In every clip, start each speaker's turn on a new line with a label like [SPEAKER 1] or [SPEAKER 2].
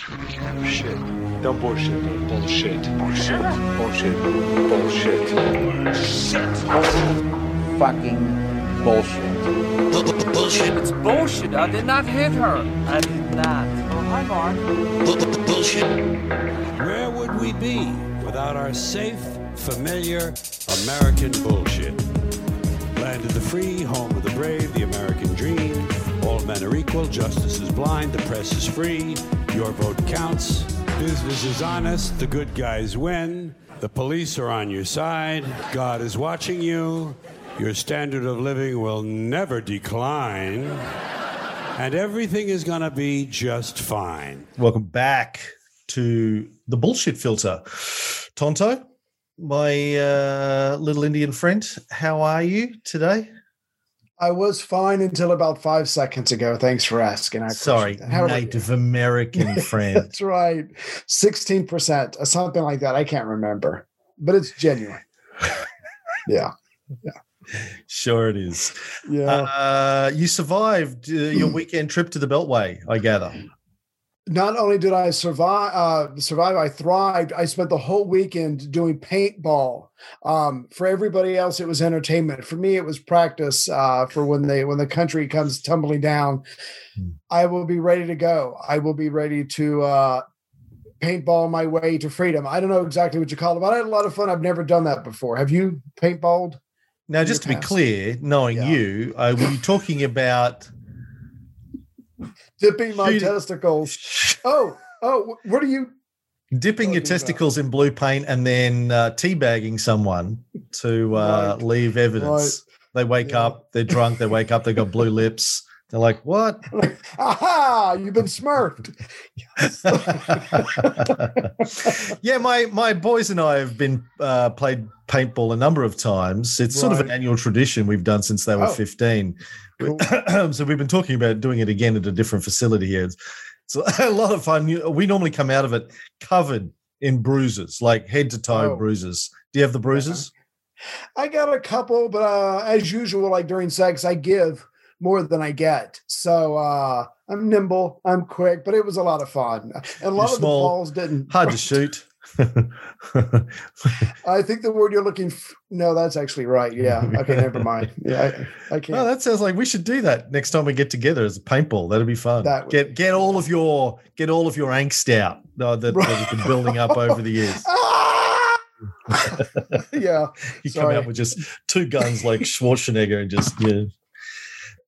[SPEAKER 1] Shit. Don't bullshit. Bullshit. Bullshit. Bullshit. Bullshit. Shit.
[SPEAKER 2] fucking bullshit.
[SPEAKER 3] Bullshit.
[SPEAKER 4] It's bullshit. I did not hit her. I did not. Oh, hi, Mark.
[SPEAKER 3] Bullshit.
[SPEAKER 5] Where would we be without our safe, familiar American bullshit? Land of the free, home of the brave, the American dream. All men are equal, justice is blind, the press is free, your vote counts. Business is honest, the good guys win. The police are on your side, God is watching you. Your standard of living will never decline. And everything is going to be just fine.
[SPEAKER 6] Welcome back to the bullshit filter. Tonto, my uh, little Indian friend, how are you today?
[SPEAKER 7] I was fine until about five seconds ago. Thanks for asking. I
[SPEAKER 6] Sorry.
[SPEAKER 7] How are you?
[SPEAKER 6] Native American friend.
[SPEAKER 7] That's right. 16% or something like that. I can't remember, but it's genuine. Yeah. Yeah.
[SPEAKER 6] sure it is.
[SPEAKER 7] Yeah.
[SPEAKER 6] Uh, you survived uh, your weekend trip to the Beltway, I gather.
[SPEAKER 7] Not only did I survive, uh, survive, I thrived. I spent the whole weekend doing paintball. Um, for everybody else, it was entertainment. For me, it was practice uh, for when they when the country comes tumbling down.
[SPEAKER 6] Hmm.
[SPEAKER 7] I will be ready to go. I will be ready to uh, paintball my way to freedom. I don't know exactly what you call it, but I had a lot of fun. I've never done that before. Have you paintballed?
[SPEAKER 6] Now, just to
[SPEAKER 7] your
[SPEAKER 6] be clear, knowing
[SPEAKER 7] Yeah.
[SPEAKER 6] you, uh, were you talking about
[SPEAKER 7] Dipping my testicles. Oh, oh, what are you?
[SPEAKER 6] dipping your
[SPEAKER 7] Talking about-
[SPEAKER 6] testicles in blue paint and then uh, teabagging someone to uh,
[SPEAKER 7] Right.
[SPEAKER 6] leave evidence? They wake
[SPEAKER 7] Yeah.
[SPEAKER 6] up, they're drunk, they wake up, they got blue lips. They're like, what?
[SPEAKER 7] Aha! You've been smurfed.
[SPEAKER 6] yeah, my my boys and I have been uh, played paintball a number of times. It's sort of an annual tradition we've done since they were
[SPEAKER 7] Oh.
[SPEAKER 6] 15.
[SPEAKER 7] Cool.
[SPEAKER 6] so we've been talking about doing it again at a different facility here. It's, it's a lot of fun. We normally come out of it covered in bruises, like head to toe
[SPEAKER 7] Oh.
[SPEAKER 6] bruises. Do you have the bruises?
[SPEAKER 7] I got a couple, but uh, as usual, like during sex, I give more than I get. So uh, I'm nimble, I'm quick, but it was a lot of fun. And a lot of the balls didn't.
[SPEAKER 6] Hard to shoot.
[SPEAKER 7] I think the word you're looking. F- no, that's actually right. Yeah. Okay. Never mind. Yeah. I, I can't.
[SPEAKER 6] Oh, that sounds like we should do that next time we get together as a paintball. That'd be fun.
[SPEAKER 7] That would
[SPEAKER 6] get get all of your get all of your angst out uh, that, that has been building up over the years.
[SPEAKER 7] Ah! yeah.
[SPEAKER 6] You come out with just two guns like Schwarzenegger and just yeah.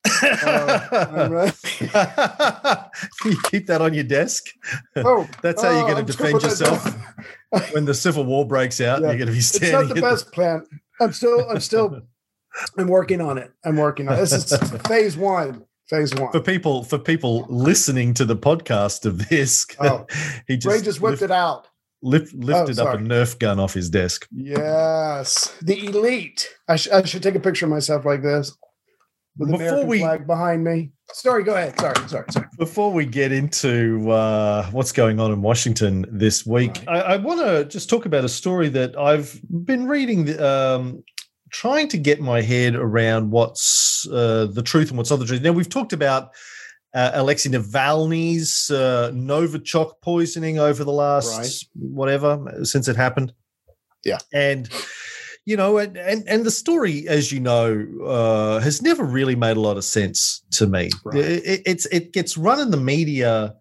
[SPEAKER 7] Uh,
[SPEAKER 6] you keep that on your desk.
[SPEAKER 7] Oh,
[SPEAKER 6] That's how you're
[SPEAKER 7] oh,
[SPEAKER 6] going to defend yourself when the civil war breaks out.
[SPEAKER 7] Yeah.
[SPEAKER 6] You're going to be standing.
[SPEAKER 7] It's not the
[SPEAKER 6] at the-
[SPEAKER 7] best plan. I'm still, I'm still, I'm working on it. I'm working on it. This is phase one. Phase one.
[SPEAKER 6] for people for people listening to the podcast of this,
[SPEAKER 7] Oh.
[SPEAKER 6] he just,
[SPEAKER 7] Ray just whipped
[SPEAKER 6] lift-
[SPEAKER 7] it out.
[SPEAKER 6] lift- lifted up a. Nerf gun off his desk.
[SPEAKER 7] Yes, the elite. I, sh- I should take a picture of myself like this with the
[SPEAKER 6] Before
[SPEAKER 7] American
[SPEAKER 6] we-
[SPEAKER 7] flag behind me. Sorry, go ahead. Sorry, sorry, sorry.
[SPEAKER 6] Before we get into uh, what's going on in Washington this week, I, I want to just talk about a story that I've been reading, um, trying to get my head around what's uh, the truth and what's not the truth. Now, we've talked about uh, Alexei Navalny's uh, Novichok poisoning over the last
[SPEAKER 7] Right.
[SPEAKER 6] whatever since it happened.
[SPEAKER 7] Yeah.
[SPEAKER 6] And you know, and, and and the story, as you know, uh, has never really made a lot of sense to me.
[SPEAKER 7] Right.
[SPEAKER 6] It, it- it's it gets run in the media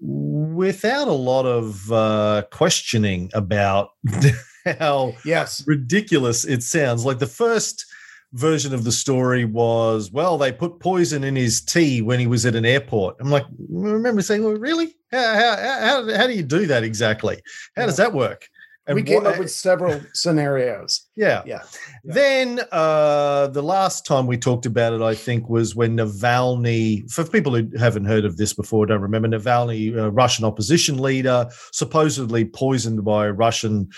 [SPEAKER 6] without a lot of uh, questioning about how
[SPEAKER 7] Yes.
[SPEAKER 6] ridiculous it sounds. Like the first version of the story was, well, they put poison in his tea when he was at an airport. I'm like, I remember saying, well, really? How, how, how, how do you do that exactly? How does that work?
[SPEAKER 7] We came
[SPEAKER 6] what-
[SPEAKER 7] up with several scenarios.
[SPEAKER 6] yeah.
[SPEAKER 7] Yeah. Yeah.
[SPEAKER 6] Then uh, the last time we talked about it, I think, was when Navalny, for people who haven't heard of this before, don't remember, Navalny, a Russian opposition leader, supposedly poisoned by Russian,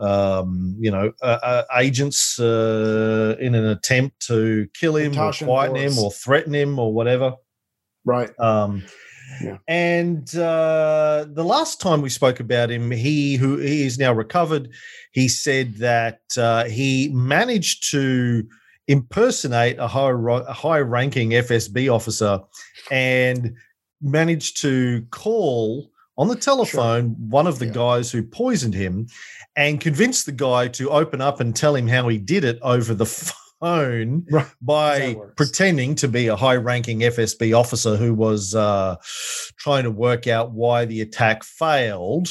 [SPEAKER 6] um, you know, uh, uh, agents uh, in an attempt to kill him
[SPEAKER 7] Natasha
[SPEAKER 6] or quieten him or threaten him or whatever.
[SPEAKER 7] Right.
[SPEAKER 6] Um,
[SPEAKER 7] Yeah.
[SPEAKER 6] And uh, the last time we spoke about him, he who he is now recovered, he said that uh, he managed to impersonate a high a high ranking FSB officer and managed to call on the telephone one of the
[SPEAKER 7] Yeah.
[SPEAKER 6] guys who poisoned him and convinced the guy to open up and tell him how he did it over the phone
[SPEAKER 7] Right.
[SPEAKER 6] by pretending to be a high ranking FSB officer who was uh, trying to work out why the attack failed.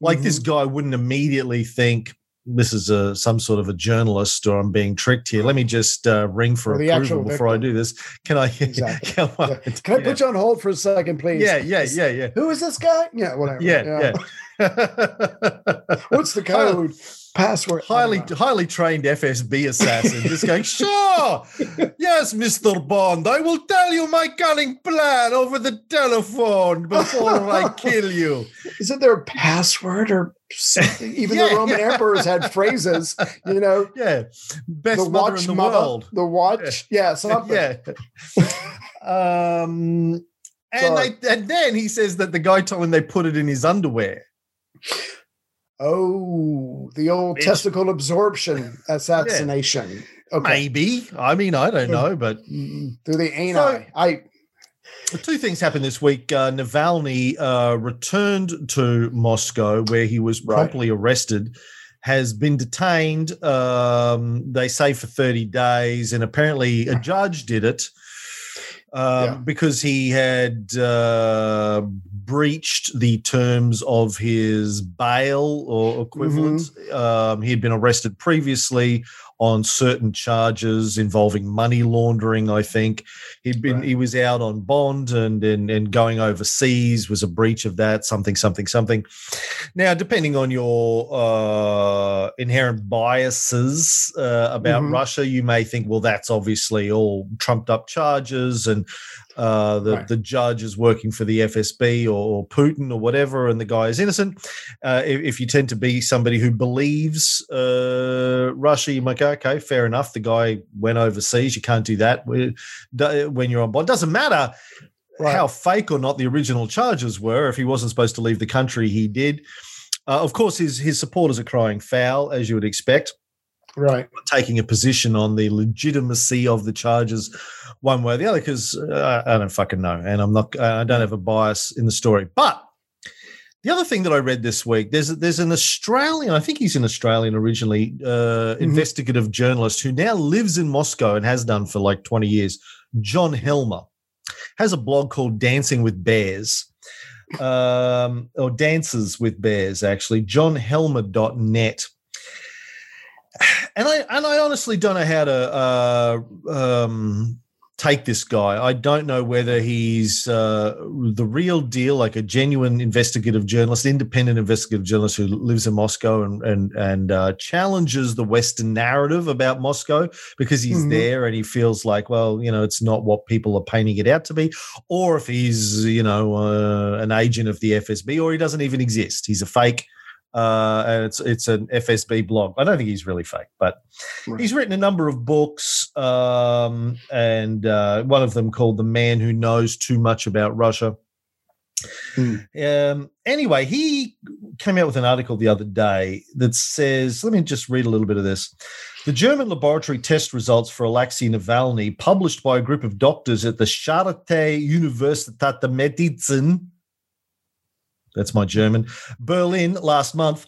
[SPEAKER 6] Like this
[SPEAKER 7] Mm-hmm.
[SPEAKER 6] guy wouldn't immediately think, this is a some sort of a journalist or I'm being tricked here. Let me just uh, ring for
[SPEAKER 7] Or the
[SPEAKER 6] approval before I do this. Can I?
[SPEAKER 7] Exactly.
[SPEAKER 6] Come on.
[SPEAKER 7] Yeah. Can I put you on hold for a second, please?
[SPEAKER 6] Yeah, yeah, yeah, yeah.
[SPEAKER 7] Who is this guy? Yeah, whatever.
[SPEAKER 6] Yeah, yeah.
[SPEAKER 7] What's the code? Password.
[SPEAKER 6] Highly highly trained FSB assassin just going, sure, yes, Mr. Bond, I will tell you my cunning plan over the telephone before I kill you.
[SPEAKER 7] Isn't there a password or something? Even
[SPEAKER 6] Yeah,
[SPEAKER 7] the Roman
[SPEAKER 6] yeah.
[SPEAKER 7] emperors had phrases, you know.
[SPEAKER 6] Yeah. Best
[SPEAKER 7] the
[SPEAKER 6] mother
[SPEAKER 7] watch
[SPEAKER 6] in the
[SPEAKER 7] mother,
[SPEAKER 6] world.
[SPEAKER 7] the watch, yeah, something.
[SPEAKER 6] Yeah. um and they and then he says that the guy told him they put it in his underwear.
[SPEAKER 7] Oh, the old
[SPEAKER 6] Bitch.
[SPEAKER 7] testicle absorption assassination. Okay,
[SPEAKER 6] Maybe. I mean, I don't know, but
[SPEAKER 7] through the ani.
[SPEAKER 6] So-
[SPEAKER 7] I
[SPEAKER 6] Two things happened this week. Uh, Navalny uh, returned to Moscow, where he was
[SPEAKER 7] Right.
[SPEAKER 6] promptly arrested, has been detained, um, they say, for 30 days. And apparently, a judge did it um,
[SPEAKER 7] Yeah.
[SPEAKER 6] because he had uh, breached the terms of his bail or equivalent.
[SPEAKER 7] Mm-hmm.
[SPEAKER 6] Um, he had been arrested previously on certain charges involving money laundering, I think. He'd been
[SPEAKER 7] Right.
[SPEAKER 6] he was out on bond and, and and going overseas was a breach of that, something, something, something. Now, depending on your uh, inherent biases uh, about
[SPEAKER 7] Mhm.
[SPEAKER 6] Russia, you may think, well, that's obviously all trumped up charges and uh, the,
[SPEAKER 7] Right.
[SPEAKER 6] the judge is working for the FSB or, or Putin or whatever, and the guy is innocent. Uh, if, if you tend to be somebody who believes uh, Russia, you might go, okay, fair enough. The guy went overseas. You can't do that when when you're on board. Doesn't matter
[SPEAKER 7] Right.
[SPEAKER 6] how fake or not the original charges were. If he wasn't supposed to leave the country, he did. Uh, of course, his his supporters are crying foul, as you would expect
[SPEAKER 7] right.
[SPEAKER 6] taking a position on the legitimacy of the charges one way or the other because uh, I don't fucking know, and I'm not. I don't have a bias in the story. But the other thing that I read this week there's there's an Australian. I think he's an Australian originally, uh, investigative journalist who now lives in Moscow and has done for like 20 years. John Helmer has a blog called Dancing with Bears. Um, or dances with bears actually johnhelmer.net and I and I honestly don't know how to uh, um, take this guy. I don't know whether he's uh, the real deal, like a genuine investigative journalist, independent investigative journalist who lives in Moscow and and and uh, challenges the Western narrative about Moscow because he's
[SPEAKER 7] Mhm.
[SPEAKER 6] there and he feels like, well, you know, it's not what people are painting it out to be, or if he's you know uh, an agent of the FSB, or he doesn't even exist. He's a fake uh, and it's it's an FSB blog. I don't think he's really fake, but
[SPEAKER 7] Right.
[SPEAKER 6] he's written a number of books, um, and uh, one of them called "The Man Who Knows Too Much About Russia."
[SPEAKER 7] Hmm.
[SPEAKER 6] Um, anyway, he came out with an article the other day that says, let me just read a little bit of this. The German laboratory test results for Alexei Navalny, published by a group of doctors at the Charité Universität der Medizin, that's my German, Berlin last month,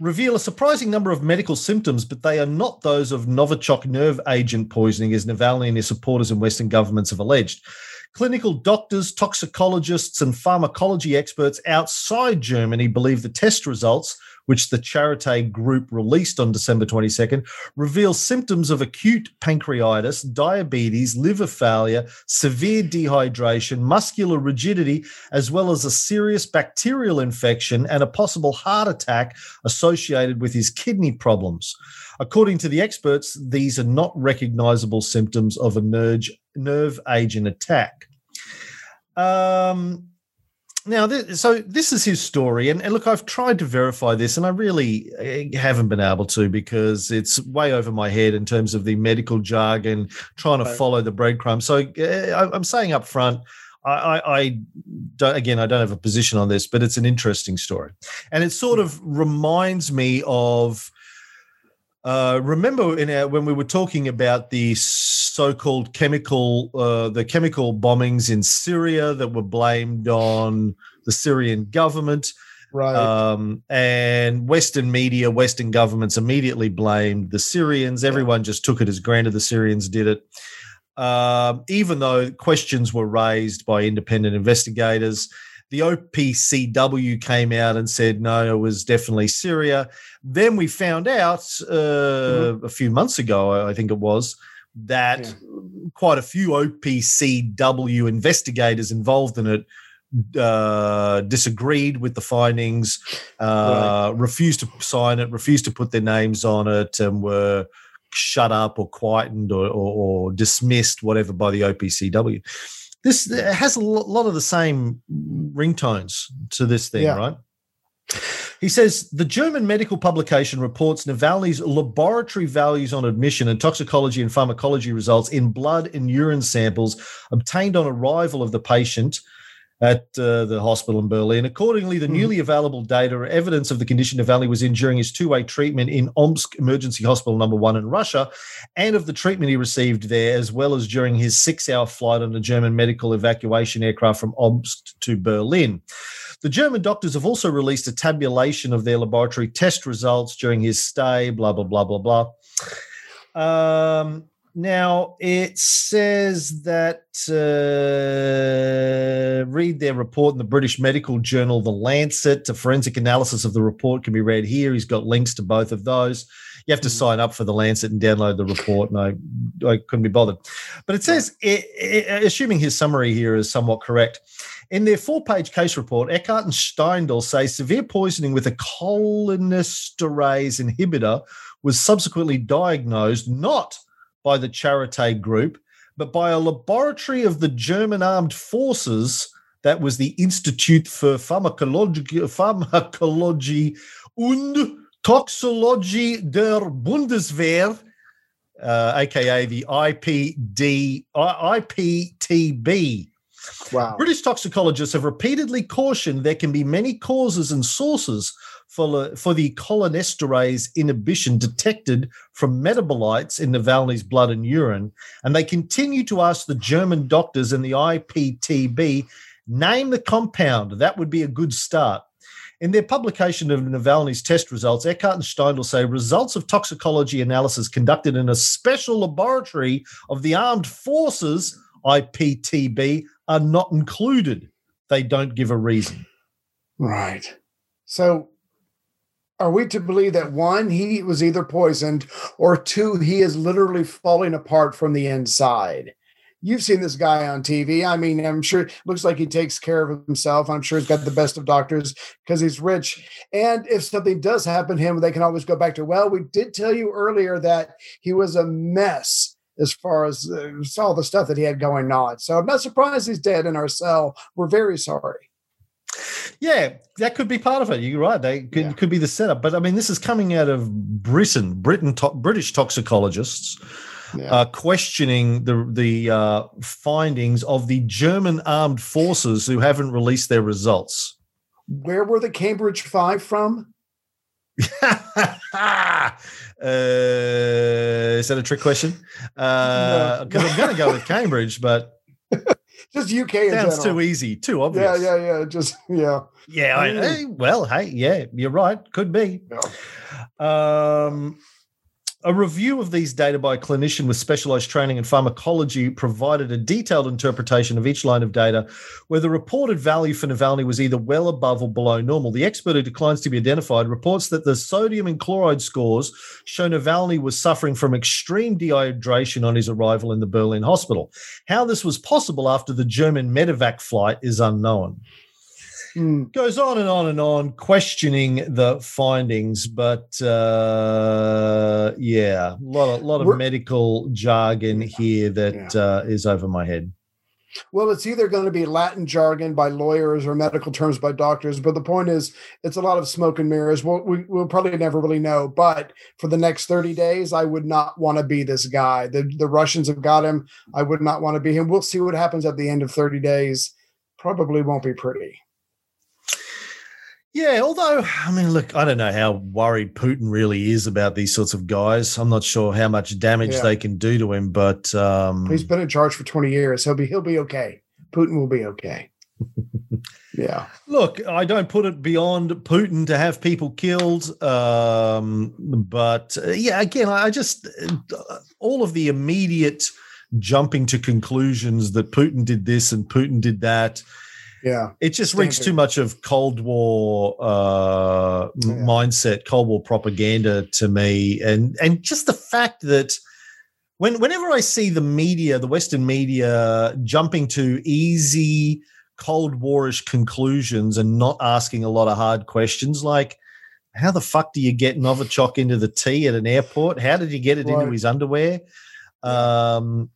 [SPEAKER 6] reveal a surprising number of medical symptoms, but they are not those of Novichok nerve agent poisoning, as Navalny and his supporters in Western governments have alleged. Clinical doctors, toxicologists, and pharmacology experts outside Germany believe the test results, which the Charité group released on December 22nd, reveals symptoms of acute pancreatitis, diabetes, liver failure, severe dehydration, muscular rigidity, as well as a serious bacterial infection and a possible heart attack associated with his kidney problems. According to the experts, these are not recognizable symptoms of a nerve, nerve agent attack. Um, now, th- so this is his story, and, and look, I've tried to verify this, and I really eh, haven't been able to because it's way over my head in terms of the medical jargon, trying to follow the breadcrumbs. So eh, I- I'm saying up front, I, I, I don't, again, I don't have a position on this, but it's an interesting story, and it sort of reminds me of. Uh, remember in our, when we were talking about the so-called chemical, uh, the chemical bombings in Syria that were blamed on the Syrian government.
[SPEAKER 7] Right.
[SPEAKER 6] Um, and Western media, Western governments immediately blamed the Syrians. Everyone just took it as granted the Syrians did it. Um, even though questions were raised by independent investigators, the OPCW came out and said, no, it was definitely Syria. Then we found out uh, mm-hmm. a few months ago, I think it was, that yeah. quite a few OPCW investigators involved in it uh, disagreed with the findings, uh, right. refused to sign it, refused to put their names on it, and were shut up or quietened or, or, or dismissed, whatever, by the OPCW. This has a lot of the same ringtones to this thing, yeah. right? He says the German medical publication reports Navalny's laboratory values on admission and toxicology and pharmacology results in blood and urine samples obtained on arrival of the patient at uh, the hospital in Berlin. Accordingly, the mm. newly available data are evidence of the condition Navalny was in during his two way treatment in Omsk Emergency Hospital number one in Russia and of the treatment he received there, as well as during his six hour flight on the German medical evacuation aircraft from Omsk to Berlin. The German doctors have also released a tabulation of their laboratory test results during his stay, blah, blah, blah, blah, blah. Um, now it says that uh, read their report in the British medical journal, The Lancet. A forensic analysis of the report can be read here. He's got links to both of those. You have to mm-hmm. sign up for the Lancet and download the report, and I, I couldn't be bothered. But it says, it, it, assuming his summary here is somewhat correct, in their four-page case report, Eckardt and Steindl say severe poisoning with a cholinesterase inhibitor was subsequently diagnosed not by the Charité Group, but by a laboratory of the German armed forces. That was the Institute for Pharmacology, Pharmacology und Toxologie der Bundeswehr, uh, aka the IPD, IPTB.
[SPEAKER 7] Wow.
[SPEAKER 6] British toxicologists have repeatedly cautioned there can be many causes and sources for, the, for the cholinesterase inhibition detected from metabolites in Navalny's blood and urine. And they continue to ask the German doctors and the IPTB name the compound. That would be a good start. In their publication of Navalny's test results, Eckardt and Steindl say results of toxicology analysis conducted in a special laboratory of the armed forces, IPTB, are not included. They don't give a reason.
[SPEAKER 7] Right. So are we to believe that one, he was either poisoned, or two, he is literally falling apart from the inside? You've seen this guy on TV. I mean, I'm sure looks like he takes care of himself. I'm sure he's got the best of doctors because he's rich. And if something does happen to him, they can always go back to, well, we did tell you earlier that he was a mess as far as uh, all the stuff that he had going on. So I'm not surprised he's dead in our cell. We're very sorry.
[SPEAKER 6] Yeah, that could be part of it. You're right. They could, yeah. could be the setup. But I mean, this is coming out of Britain, Britain, to- British toxicologists. Yeah. Uh, questioning the the uh, findings of the German armed forces who haven't released their results.
[SPEAKER 7] Where were the Cambridge Five from?
[SPEAKER 6] uh, is that a trick question? Because uh, I'm going to go with Cambridge, but
[SPEAKER 7] just UK.
[SPEAKER 6] Sounds too easy, too obvious.
[SPEAKER 7] Yeah, yeah, yeah. Just yeah.
[SPEAKER 6] Yeah. I, hey, well, hey, yeah, you're right. Could be. Yeah. Um, a review of these data by a clinician with specialized training in pharmacology provided a detailed interpretation of each line of data where the reported value for Navalny was either well above or below normal. The expert who declines to be identified reports that the sodium and chloride scores show Navalny was suffering from extreme dehydration on his arrival in the Berlin hospital. How this was possible after the German medevac flight is unknown. Mm. Goes on and on and on, questioning the findings, but uh, yeah, a lot of lot of We're, medical jargon here that yeah. uh, is over my head.
[SPEAKER 7] Well, it's either going to be Latin jargon by lawyers or medical terms by doctors, but the point is, it's a lot of smoke and mirrors. We'll, we, will probably never really know. But for the next 30 days, I would not want to be this guy. The, the Russians have got him. I would not want to be him. We'll see what happens at the end of 30 days. Probably won't be pretty.
[SPEAKER 6] Yeah, although I mean, look, I don't know how worried Putin really is about these sorts of guys. I'm not sure how much damage yeah. they can do to him, but um,
[SPEAKER 7] he's been in charge for 20 years. He'll be he'll be okay. Putin will be okay. Yeah.
[SPEAKER 6] Look, I don't put it beyond Putin to have people killed, um, but uh, yeah, again, I just uh, all of the immediate jumping to conclusions that Putin did this and Putin did that.
[SPEAKER 7] Yeah.
[SPEAKER 6] It just reeks too much of Cold War uh,
[SPEAKER 7] Yeah.
[SPEAKER 6] mindset, Cold War propaganda to me, and and just the fact that when whenever I see the media, the Western media, jumping to easy Cold Warish conclusions and not asking a lot of hard questions, like how the fuck do you get Novichok into the tea at an airport? How did you get it into his underwear? Um,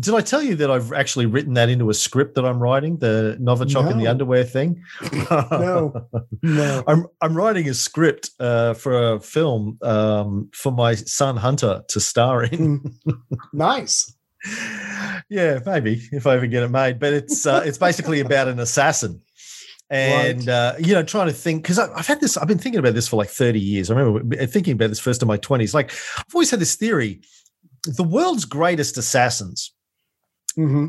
[SPEAKER 6] did I tell you that I've actually written that into a script that I'm writing, the Novichok in the underwear thing?
[SPEAKER 7] No. No.
[SPEAKER 6] I'm I'm writing a script uh, for a film um, for my son Hunter to star in.
[SPEAKER 7] Nice.
[SPEAKER 6] yeah, maybe if I ever get it made. But it's uh, it's basically about an assassin, and
[SPEAKER 7] Right.
[SPEAKER 6] uh, you know, trying to think because I've had this. I've been thinking about this for like thirty years. I remember thinking about this first in my twenties. Like I've always had this theory: the world's greatest assassins
[SPEAKER 7] hmm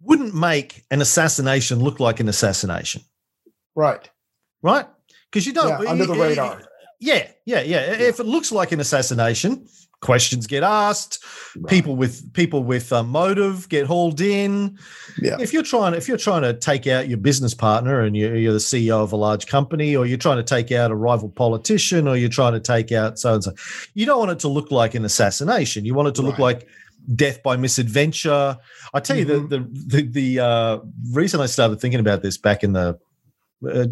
[SPEAKER 6] wouldn't make an assassination look like an assassination,
[SPEAKER 7] Right.
[SPEAKER 6] right? Because you don't
[SPEAKER 7] Yeah, under the radar.
[SPEAKER 6] Yeah, yeah, yeah. If it looks like an assassination, questions get asked. People with people with uh, motive get hauled in.
[SPEAKER 7] Yeah.
[SPEAKER 6] If you're trying, if you're trying to take out your business partner and you're, you're the CEO of a large company, or you're trying to take out a rival politician, or you're trying to take out so and so, you don't want it to look like an assassination. You want it to look like death by misadventure. I tell you,
[SPEAKER 7] Mhm.
[SPEAKER 6] the the the, the uh, reason I started thinking about this back in the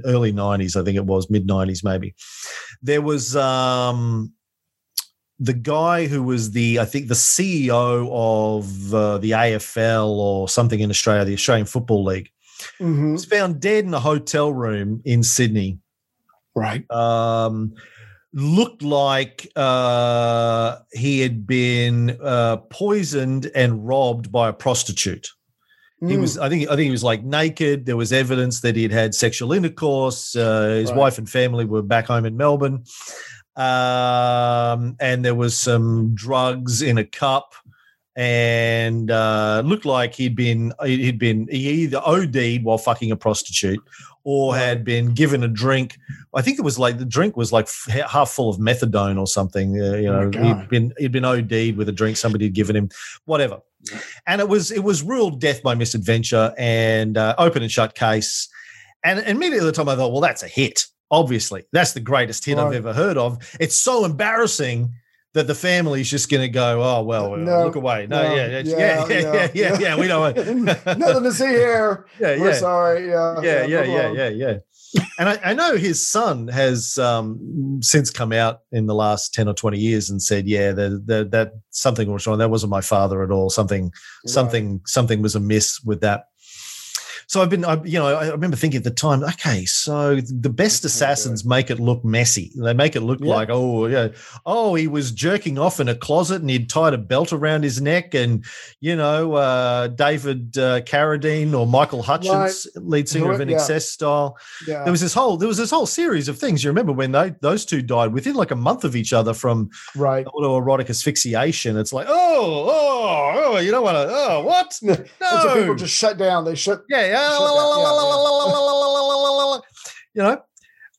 [SPEAKER 6] early 90s i think it was mid 90s maybe there was um the guy who was the i think the ceo of uh, the afl or something in australia the australian football league
[SPEAKER 7] hmm
[SPEAKER 6] was found dead in a hotel room in sydney
[SPEAKER 7] Right.
[SPEAKER 6] um looked like uh he had been uh poisoned and robbed by a prostitute he
[SPEAKER 7] Mm.
[SPEAKER 6] was, I think, I think he was like naked. There was evidence that he had had sexual intercourse. Uh, his
[SPEAKER 7] Right.
[SPEAKER 6] wife and family were back home in Melbourne, um, and there was some drugs in a cup, and uh, looked like he'd been he'd been he either OD'd while fucking a prostitute, or had been given a drink. I think it was like the drink was like f- half full of methadone or something. Uh, you
[SPEAKER 7] Oh
[SPEAKER 6] know,
[SPEAKER 7] God.
[SPEAKER 6] he'd been he'd been OD'd with a drink somebody had given him, whatever and it was it was ruled death by misadventure and uh, open and shut case. And immediately at the time, I thought, well, that's a hit. Obviously, that's the greatest hit I've ever heard of. It's so embarrassing that the family's just going to go, oh well,
[SPEAKER 7] No,
[SPEAKER 6] look away. No,
[SPEAKER 7] no,
[SPEAKER 6] yeah, yeah, yeah, yeah, yeah, yeah, yeah. We don't. Want,
[SPEAKER 7] Nothing to see here.
[SPEAKER 6] yeah,
[SPEAKER 7] We're
[SPEAKER 6] yeah
[SPEAKER 7] sorry. Yeah.
[SPEAKER 6] yeah, yeah, yeah, yeah, yeah. And I, I know his son has um, since come out in the last ten or twenty years and said, "Yeah, that that, that something was wrong. That wasn't my father at all. Something, something, something was amiss with that." So I've been, I, you know, I remember thinking at the time, okay, so the best assassins make it look messy. They make it look
[SPEAKER 7] Yeah.
[SPEAKER 6] like, oh, yeah, oh, he was jerking off in a closet and he'd tied a belt around his neck, and you know, uh, David uh, Carradine or Michael Hutchence, lead singer of an
[SPEAKER 7] yeah.
[SPEAKER 6] excess style.
[SPEAKER 7] Yeah.
[SPEAKER 6] There was this whole, there was this whole series of things. You remember when they those two died within like a month of each other from
[SPEAKER 7] right.
[SPEAKER 6] autoerotic asphyxiation? It's like, oh, oh, oh, you don't want to, oh, what?
[SPEAKER 7] And so people just shut down. They shut.
[SPEAKER 6] Yeah, yeah. You know,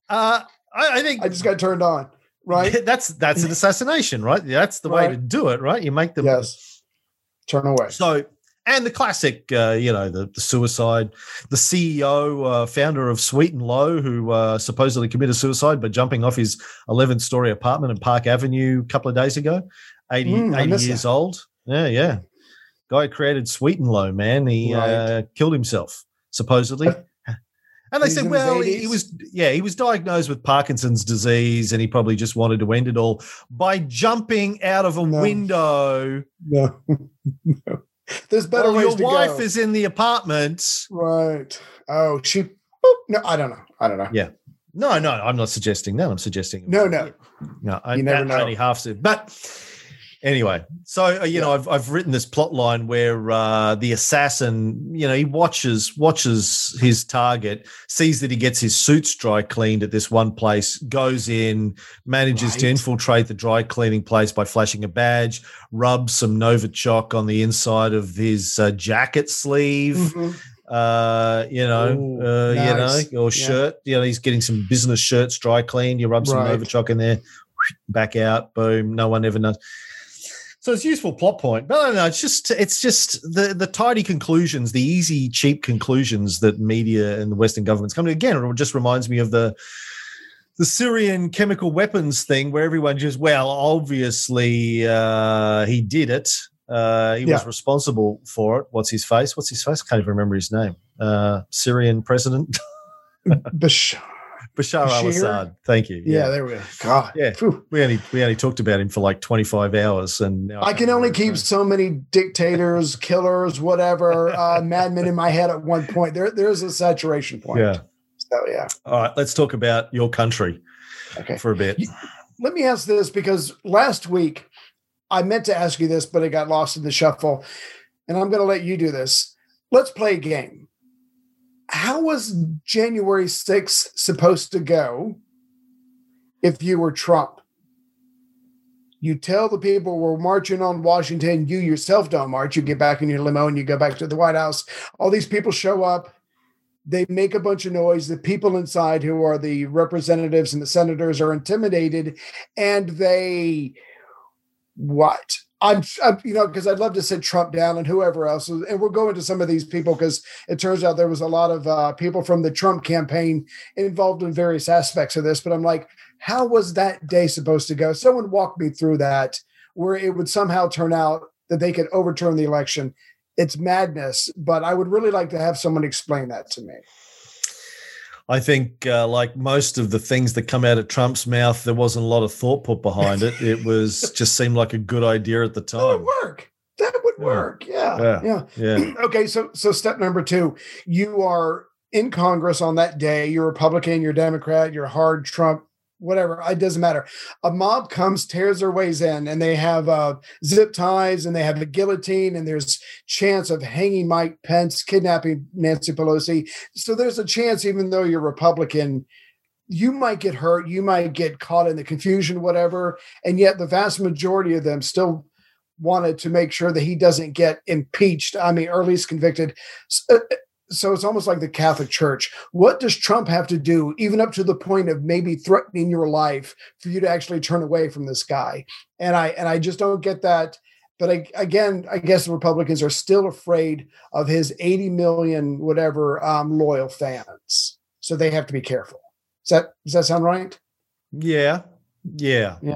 [SPEAKER 6] uh, I, I think
[SPEAKER 7] I just got turned on. Right.
[SPEAKER 6] that's that's an assassination, right? That's the way to do it, right? You make them
[SPEAKER 7] yes. Turn away.
[SPEAKER 6] So, and the classic, uh, you know, the, the suicide, the CEO, uh, founder of Sweet and Low, who uh, supposedly committed suicide by jumping off his 11 story apartment in Park Avenue a couple of days ago, 80,
[SPEAKER 7] Mm,
[SPEAKER 6] 80 years
[SPEAKER 7] that.
[SPEAKER 6] old. Yeah, yeah. Guy created Sweet and Low, man. He uh,
[SPEAKER 7] Right.
[SPEAKER 6] killed himself, supposedly. And they
[SPEAKER 7] He's
[SPEAKER 6] said, well, he, he was, yeah, he was diagnosed with Parkinson's disease and he probably just wanted to end it all by jumping out of a
[SPEAKER 7] No.
[SPEAKER 6] window.
[SPEAKER 7] No. no. There's better
[SPEAKER 6] While
[SPEAKER 7] ways
[SPEAKER 6] your wife
[SPEAKER 7] go.
[SPEAKER 6] is in the apartment.
[SPEAKER 7] right. Oh, she. boop. No, I don't know. I don't know.
[SPEAKER 6] Yeah. No, no, I'm not suggesting that. I'm suggesting
[SPEAKER 7] No, no.
[SPEAKER 6] no. I,
[SPEAKER 7] You never know.
[SPEAKER 6] Only half. to- But anyway, so uh, you know, I've I've written this plot line where uh, the assassin, you know, he watches watches his target, sees that he gets his suits dry cleaned at this one place, goes in, manages to infiltrate the dry cleaning place by flashing a badge, rubs some Novichok on the inside of his uh, jacket sleeve.
[SPEAKER 7] Mhm.
[SPEAKER 6] Uh, you know,
[SPEAKER 7] Ooh,
[SPEAKER 6] uh,
[SPEAKER 7] nice.
[SPEAKER 6] you know, or
[SPEAKER 7] Yeah.
[SPEAKER 6] shirt. You know, he's getting some business shirts dry cleaned. You rub some
[SPEAKER 7] Right.
[SPEAKER 6] Novichok in there, back out, boom. No one ever knows. So it's a useful plot point, but I don't know. It's just it's just the the tidy conclusions, the easy, cheap conclusions that media and the Western governments come to. Again, it just reminds me of the the Syrian chemical weapons thing, where everyone just well, obviously uh, he did it. Uh, he was responsible for it. What's his face? What's his face? Can't even remember his name. Uh, Syrian president
[SPEAKER 7] Bash-
[SPEAKER 6] Bashar
[SPEAKER 7] Bashir?
[SPEAKER 6] al-Assad. Thank you.
[SPEAKER 7] yeah, there we go. God.
[SPEAKER 6] Yeah.
[SPEAKER 7] Phew.
[SPEAKER 6] we only we only talked about him for like twenty five hours, and now
[SPEAKER 7] I can only keep so many dictators, killers, whatever, uh, madmen in my head at one point. There, there's a saturation point.
[SPEAKER 6] Yeah.
[SPEAKER 7] So yeah.
[SPEAKER 6] All right, let's talk about your country
[SPEAKER 7] Okay.
[SPEAKER 6] for a bit.
[SPEAKER 7] Let me ask this because last week I meant to ask you this, but it got lost in the shuffle. And I'm going to let you do this. Let's play a game. How was January 6th supposed to go if you were Trump? You tell the people we're marching on Washington, you yourself don't march. You get back in your limo and you go back to the White House. All these people show up. They make a bunch of noise. The people inside, who are the representatives and the senators, are intimidated and they what? I'm, I'm you know, because I'd love to sit Trump down and whoever else. And we'll go into some of these people because it turns out there was a lot of uh, people from the Trump campaign involved in various aspects of this. But I'm like, how was that day supposed to go? Someone walk me through that where it would somehow turn out that they could overturn the election. It's madness, but I would really like to have someone explain that to me.
[SPEAKER 6] I think, uh, like most of the things that come out of Trump's mouth, there wasn't a lot of thought put behind it. It was just seemed like a good idea at the time.
[SPEAKER 7] That would work. That would
[SPEAKER 6] Yeah.
[SPEAKER 7] work. Yeah.
[SPEAKER 6] Yeah.
[SPEAKER 7] yeah.
[SPEAKER 6] Yeah,
[SPEAKER 7] okay, so so step number two, you are in Congress on that day. You're Republican, you're Democrat, you're hard Trump, whatever. It doesn't matter. A mob comes, tears their ways in, and they have uh, zip ties and they have a guillotine, and there's chance of hanging Mike Pence, kidnapping Nancy Pelosi. So there's a chance, even though you're Republican. You might get hurt, you might get caught in the confusion, whatever. And yet, the vast majority of them still wanted to make sure that he doesn't get impeached. I mean, or at least convicted. So, so it's almost like the Catholic Church. What does Trump have to do, even up to the point of maybe threatening your life, for you to actually turn away from this guy? And I and I just don't get that. But I, again, I guess the Republicans are still afraid of his 80 million whatever um, loyal fans, so they have to be careful. Does that does that sound right?
[SPEAKER 6] yeah, yeah.
[SPEAKER 7] Yeah.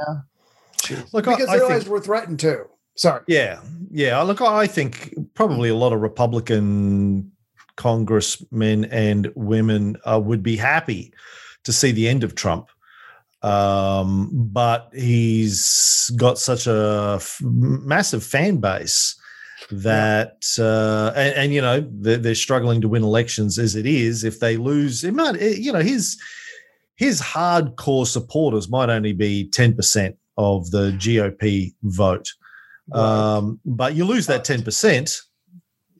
[SPEAKER 6] Look,
[SPEAKER 7] because
[SPEAKER 6] I
[SPEAKER 7] they
[SPEAKER 6] think-
[SPEAKER 7] realize we're threatened too. Sorry.
[SPEAKER 6] Yeah, yeah. Look, I think probably a lot of Republican congressmen and women uh, would be happy to see the end of Trump. Um, but he's got such a f- massive fan base that, uh, and, and you know, they're, they're struggling to win elections as it is. If they lose, it might, it- you know, his his hardcore supporters might only be ten percent of the GOP vote. Um, but you lose that ten percent.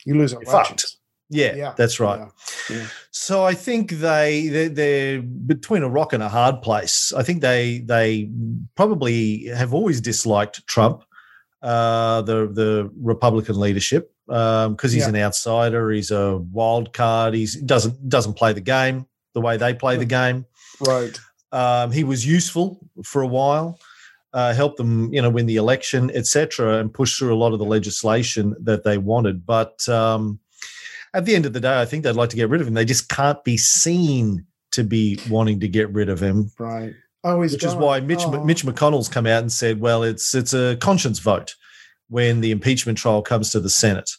[SPEAKER 7] You lose elections.
[SPEAKER 6] fucked. Yeah,
[SPEAKER 7] Yeah,
[SPEAKER 6] that's right.
[SPEAKER 7] Yeah.
[SPEAKER 6] So I think they they're, they're between a rock and a hard place. I think they they probably have always disliked Trump, uh, the the Republican leadership, because he's
[SPEAKER 7] Yeah.
[SPEAKER 6] an outsider. He's a wild card. He's doesn't doesn't play the game the way they play the game.
[SPEAKER 7] Right.
[SPEAKER 6] Um, he was useful for a while, uh, helped them, you know, win the election, etc., and push through a lot of the legislation that they wanted. But um, at the end of the day, I think they'd like to get rid of him. They just can't be seen to be wanting to get rid of him,
[SPEAKER 7] Right. Oh, he's
[SPEAKER 6] which is why Mitch
[SPEAKER 7] Oh.
[SPEAKER 6] Mitch McConnell's come out and said, "Well, it's it's a conscience vote when the impeachment trial comes to the Senate.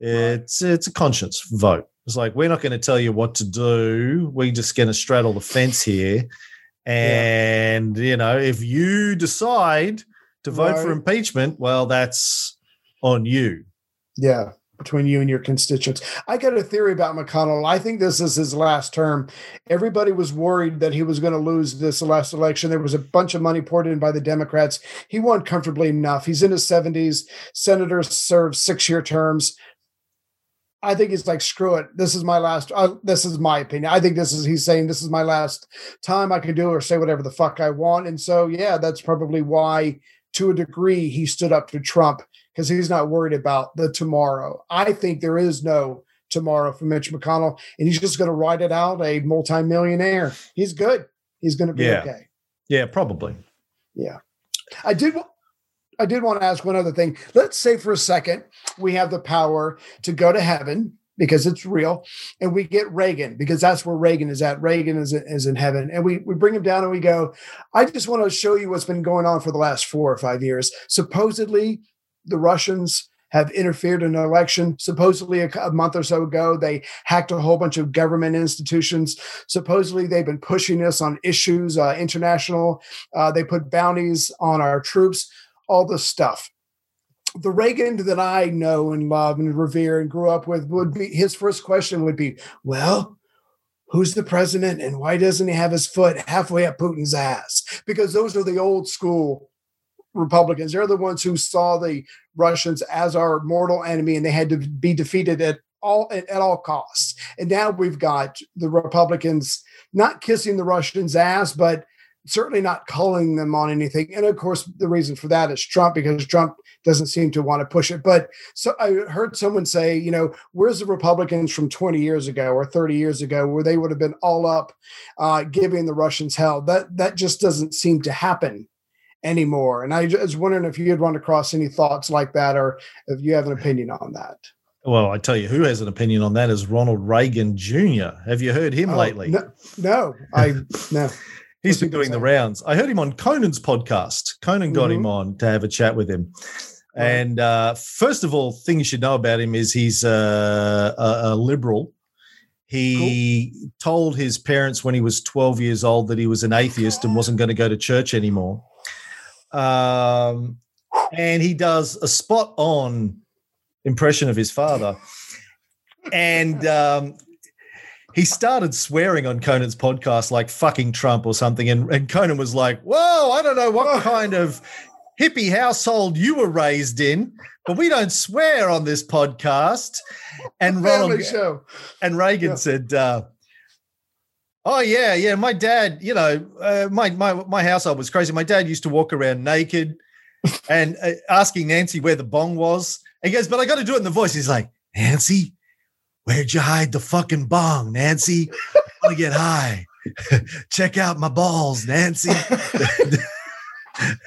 [SPEAKER 6] It's it's a conscience vote. It's like we're not going to tell you what to do. We're just going to straddle the fence here, and you know, if you decide to vote for impeachment, well, that's on you.
[SPEAKER 7] Yeah, between you and your constituents. I got a theory about McConnell. I think this is his last term. Everybody was worried that he was going to lose this last election. There was a bunch of money poured in by the Democrats. He won comfortably enough. He's in his 70s. Senators serve six year terms. I think he's like, screw it. This is my last. Uh, this is my opinion. I think this is, he's saying, this is my last time I can do or say whatever the fuck I want. And so, yeah, that's probably why, to a degree, he stood up to Trump because he's not worried about the tomorrow. I think there is no tomorrow for Mitch McConnell, and he's just going to ride it out a multimillionaire. He's good. He's going to be
[SPEAKER 6] Yeah.
[SPEAKER 7] okay.
[SPEAKER 6] Yeah, probably.
[SPEAKER 7] Yeah. I did I did want to ask one other thing. Let's say for a second we have the power to go to heaven because it's real and we get Reagan because that's where Reagan is at. Reagan is, is in heaven and we we bring him down and we go, I just want to show you what's been going on for the last 4 or 5 years. Supposedly the Russians have interfered in an election. Supposedly, a, a month or so ago, they hacked a whole bunch of government institutions. Supposedly, they've been pushing us on issues, uh, international. Uh, they put bounties on our troops, all this stuff. The Reagan that I know and love and revere and grew up with would be his first question would be, Well, who's the president and why doesn't he have his foot halfway up Putin's ass? Because those are the old school Republicans. They're the ones who saw the Russians as our mortal enemy, and they had to be defeated at all at, at all costs. And now we've got the Republicans not kissing the Russians' ass, but certainly not calling them on anything. And of course, the reason for that is Trump, because Trump doesn't seem to want to push it. But so I heard someone say, you know, where's the Republicans from 20 years ago or 30 years ago, where they would have been all up uh, giving the Russians hell? That that just doesn't seem to happen anymore. And I was wondering if you had run across any thoughts like that, or if you have an opinion on that.
[SPEAKER 6] Well, I tell you, who has an opinion on that is Ronald Reagan Jr. Have you heard him
[SPEAKER 7] Oh,
[SPEAKER 6] lately?
[SPEAKER 7] No, no, I no.
[SPEAKER 6] He's been doing the rounds. I heard him on Conan's podcast. Conan got him on to have a chat with him. And uh, first of all, thing you should know about him is he's uh, a, a liberal. He told his parents when he was 12 years old that he was an atheist and wasn't going to go to church anymore. Um, and he does a spot on impression of his father. And um, he started swearing on Conan's podcast like fucking Trump or something. And, and Conan was like, Whoa, I don't know what kind of hippie household you were raised in, but we don't swear on this podcast. And Ronald
[SPEAKER 7] show.
[SPEAKER 6] and Reagan
[SPEAKER 7] Yeah.
[SPEAKER 6] said, uh, "Oh yeah, yeah. My dad, you know, uh, my my my household was crazy. My dad used to walk around naked and uh, asking Nancy where the bong was. And he goes, but I got to do it in the voice. He's like, Nancy, where'd you hide the fucking bong, Nancy? I want to get high. Check out my balls, Nancy.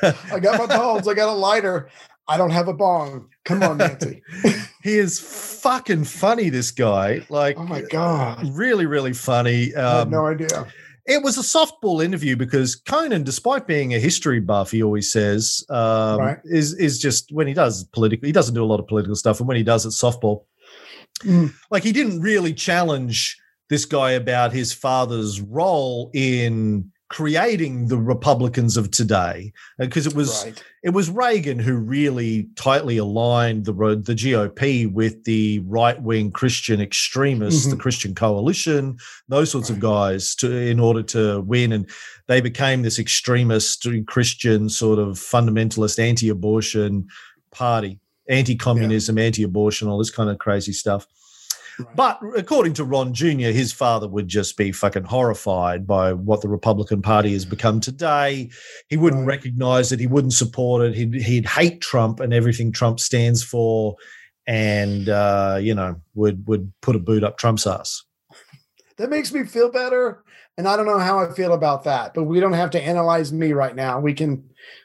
[SPEAKER 7] I got my balls. I got a lighter. I don't have a bong. Come on, Nancy.
[SPEAKER 6] he is fucking funny. This guy, like,
[SPEAKER 7] Oh my god.
[SPEAKER 6] really, really funny. Um,
[SPEAKER 7] no idea.
[SPEAKER 6] It was a softball interview because Conan, despite being a history buff, he always says, um,
[SPEAKER 7] Right.
[SPEAKER 6] is is just when he does political, he doesn't do a lot of political stuff, and when he does, it's softball.
[SPEAKER 7] Mm.
[SPEAKER 6] Like he didn't really challenge this guy about his father's role in creating the Republicans of today, because it was
[SPEAKER 7] Right.
[SPEAKER 6] it was Reagan who really tightly aligned the the GOP with the right wing Christian extremists, the
[SPEAKER 7] Mhm.
[SPEAKER 6] Christian Coalition, those sorts of guys, to in order to win, and they became this extremist Christian sort of fundamentalist anti-abortion party, anti-communism, anti-abortion, all this kind of crazy stuff. But according to Ron Jr., his father would just be fucking horrified by what the Republican Party has become today. He wouldn't
[SPEAKER 7] Right.
[SPEAKER 6] recognize it. He wouldn't support it. He'd, he'd hate Trump and everything Trump stands for, and uh, you know would would put a boot up Trump's ass.
[SPEAKER 7] That makes me feel better. And I don't know how I feel about that, but we don't have to analyze me right now. We can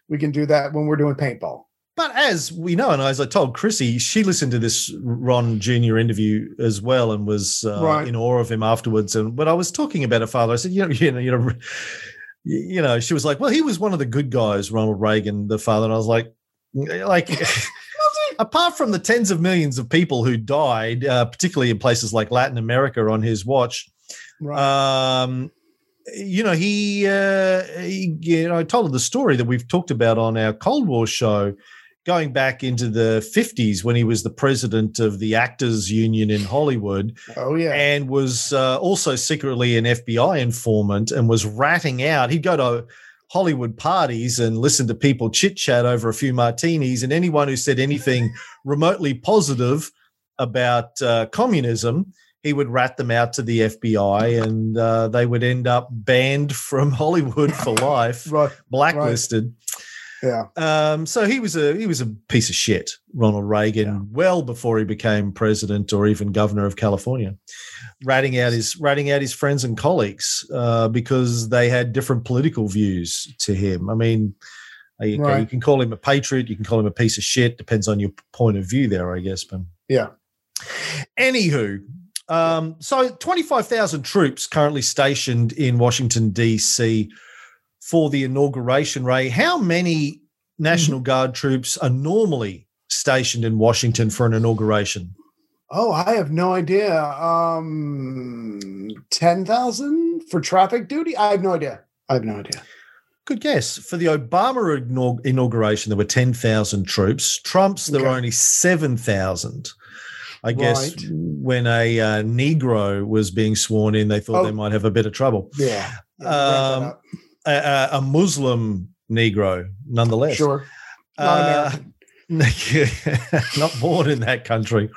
[SPEAKER 7] we can do that when we're doing paintball.
[SPEAKER 6] But as we know, and as I told Chrissy, she listened to this Ron Jr. interview as well and was uh,
[SPEAKER 7] Right.
[SPEAKER 6] in awe of him afterwards. And when I was talking about her father, I said, you know, you know, you know, you know, she was like, well, he was one of the good guys, Ronald Reagan, the father. And I was like, like, apart from the tens of millions of people who died, uh, particularly in places like Latin America on his watch,
[SPEAKER 7] Right.
[SPEAKER 6] um, you know, he, uh, he, you know, I told her the story that we've talked about on our Cold War show, going back into the 50s when he was the president of the Actors Union in Hollywood
[SPEAKER 7] oh yeah.
[SPEAKER 6] and was uh, also secretly an FBI informant and was ratting out. He'd go to Hollywood parties and listen to people chit chat over a few martinis, and anyone who said anything remotely positive about uh, communism, he would rat them out to the FBI, and uh, they would end up banned from Hollywood for life,
[SPEAKER 7] right.
[SPEAKER 6] blacklisted.
[SPEAKER 7] Yeah.
[SPEAKER 6] Um, so he was a he was a piece of shit, Ronald Reagan,
[SPEAKER 7] Yeah.
[SPEAKER 6] well before he became president or even governor of California, ratting out his ratting out his friends and colleagues uh, because they had different political views to him. I mean, uh, you,
[SPEAKER 7] Right.
[SPEAKER 6] you can call him a patriot, you can call him a piece of shit, depends on your point of view there, I guess. But
[SPEAKER 7] Yeah.
[SPEAKER 6] Anywho, um, so 25,000 troops currently stationed in Washington, D.C. for the inauguration, Ray. How many National Guard troops are normally stationed in Washington for an inauguration?
[SPEAKER 7] Oh, I have no idea. Um, ten thousand for traffic duty. I have no idea. I have no idea.
[SPEAKER 6] Good guess. For the Obama inauguration, there were 10,000 troops. Trump's, there were only 7,000. I guess
[SPEAKER 7] Right.
[SPEAKER 6] when a uh, Negro was being sworn in, they thought
[SPEAKER 7] Oh.
[SPEAKER 6] they might have a bit of trouble.
[SPEAKER 7] Yeah. Yeah,
[SPEAKER 6] Um. A, a, a Muslim Negro, nonetheless.
[SPEAKER 7] sure. Not
[SPEAKER 6] Uh, not born in that country.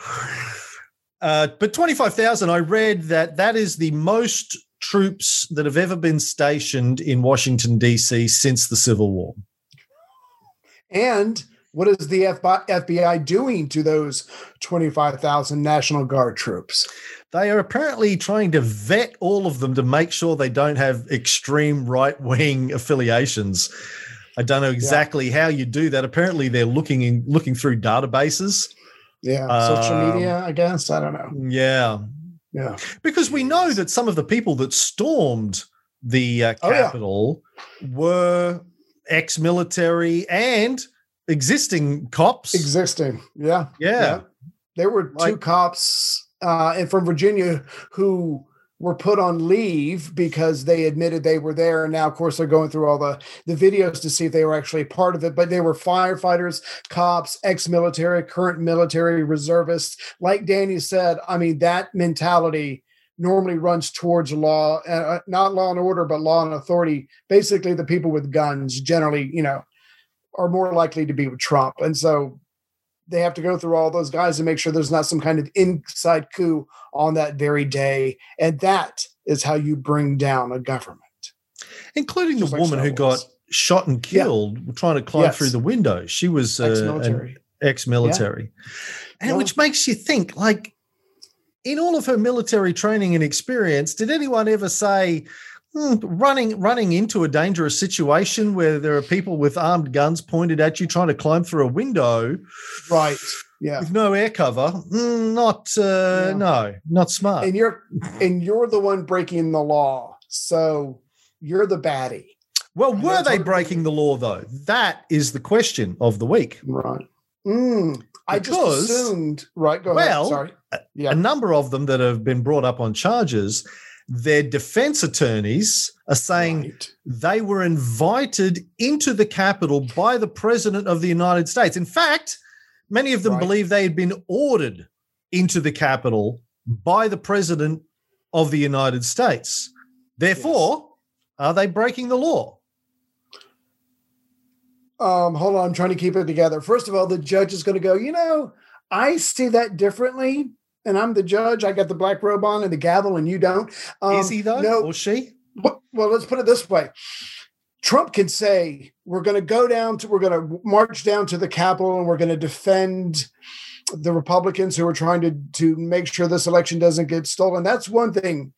[SPEAKER 6] Uh, but 25,000, I read that that is the most troops that have ever been stationed in Washington, D.C. since the Civil War.
[SPEAKER 7] And what is the FBI doing to those 25,000 National Guard troops?
[SPEAKER 6] They are apparently trying to vet all of them to make sure they don't have extreme right wing affiliations. I don't know exactly how you do that. Apparently, they're looking in looking through databases.
[SPEAKER 7] Yeah. Social
[SPEAKER 6] Um,
[SPEAKER 7] media, I guess. I don't know.
[SPEAKER 6] Yeah,
[SPEAKER 7] Yeah.
[SPEAKER 6] because we know that some of the people that stormed the uh,
[SPEAKER 7] Oh, yeah.
[SPEAKER 6] Were ex-military and existing cops.
[SPEAKER 7] Existing. Yeah.
[SPEAKER 6] yeah.
[SPEAKER 7] There were two cops uh, and from Virginia who were put on leave because they admitted they were there. And now, of course, they're going through all the, the videos to see if they were actually part of it. But they were firefighters, cops, ex military, current military, reservists. Like Danny said, I mean, that mentality normally runs towards law, uh, not law and order, but law and authority. Basically, the people with guns generally, you know, are more likely to be with Trump. And so they have to go through all those guys and make sure there's not some kind of inside coup on that very day. And that is how you bring down a government.
[SPEAKER 6] including the
[SPEAKER 7] Just like
[SPEAKER 6] woman who got shot and
[SPEAKER 7] Yeah.
[SPEAKER 6] killed trying to climb
[SPEAKER 7] Yes.
[SPEAKER 6] through the window. She was uh,
[SPEAKER 7] Ex-military.
[SPEAKER 6] ex-military, and
[SPEAKER 7] Yeah.
[SPEAKER 6] which makes you think, like, in all of her military training and experience, did anyone ever say? "Hmm, running running into a dangerous situation where there are people with armed guns pointed at you trying to climb through a window
[SPEAKER 7] Right. Yeah.
[SPEAKER 6] with no air cover Hmm, not uh,
[SPEAKER 7] Yeah.
[SPEAKER 6] no not smart
[SPEAKER 7] And you're and you're the one breaking the law. So you're the baddie.
[SPEAKER 6] well
[SPEAKER 7] and
[SPEAKER 6] were they breaking the law though that is the question of the week
[SPEAKER 7] Right. Mm, I
[SPEAKER 6] Because-
[SPEAKER 7] just assumed. Right. Go
[SPEAKER 6] Well,
[SPEAKER 7] ahead. Sorry. Yeah.
[SPEAKER 6] a number of them that have been brought up on charges, their defense attorneys are saying
[SPEAKER 7] Right.
[SPEAKER 6] they were invited into the Capitol by the President of the United States. In fact, many of them
[SPEAKER 7] Right.
[SPEAKER 6] believe they had been ordered into the Capitol by the President of the United States. Therefore, are they breaking the law?
[SPEAKER 7] Um, hold on, I'm trying to keep it together. First of all, the judge is going to go, you know, I see that differently. And I'm the judge. I got the black robe on and the gavel, and you don't. Um,
[SPEAKER 6] is he though?
[SPEAKER 7] No.
[SPEAKER 6] Or she?
[SPEAKER 7] Well, well, let's put it this way. Trump can say, we're going to go down to, we're going to march down to the Capitol and we're going to defend the Republicans who are trying to, to make sure this election doesn't get stolen. That's one thing.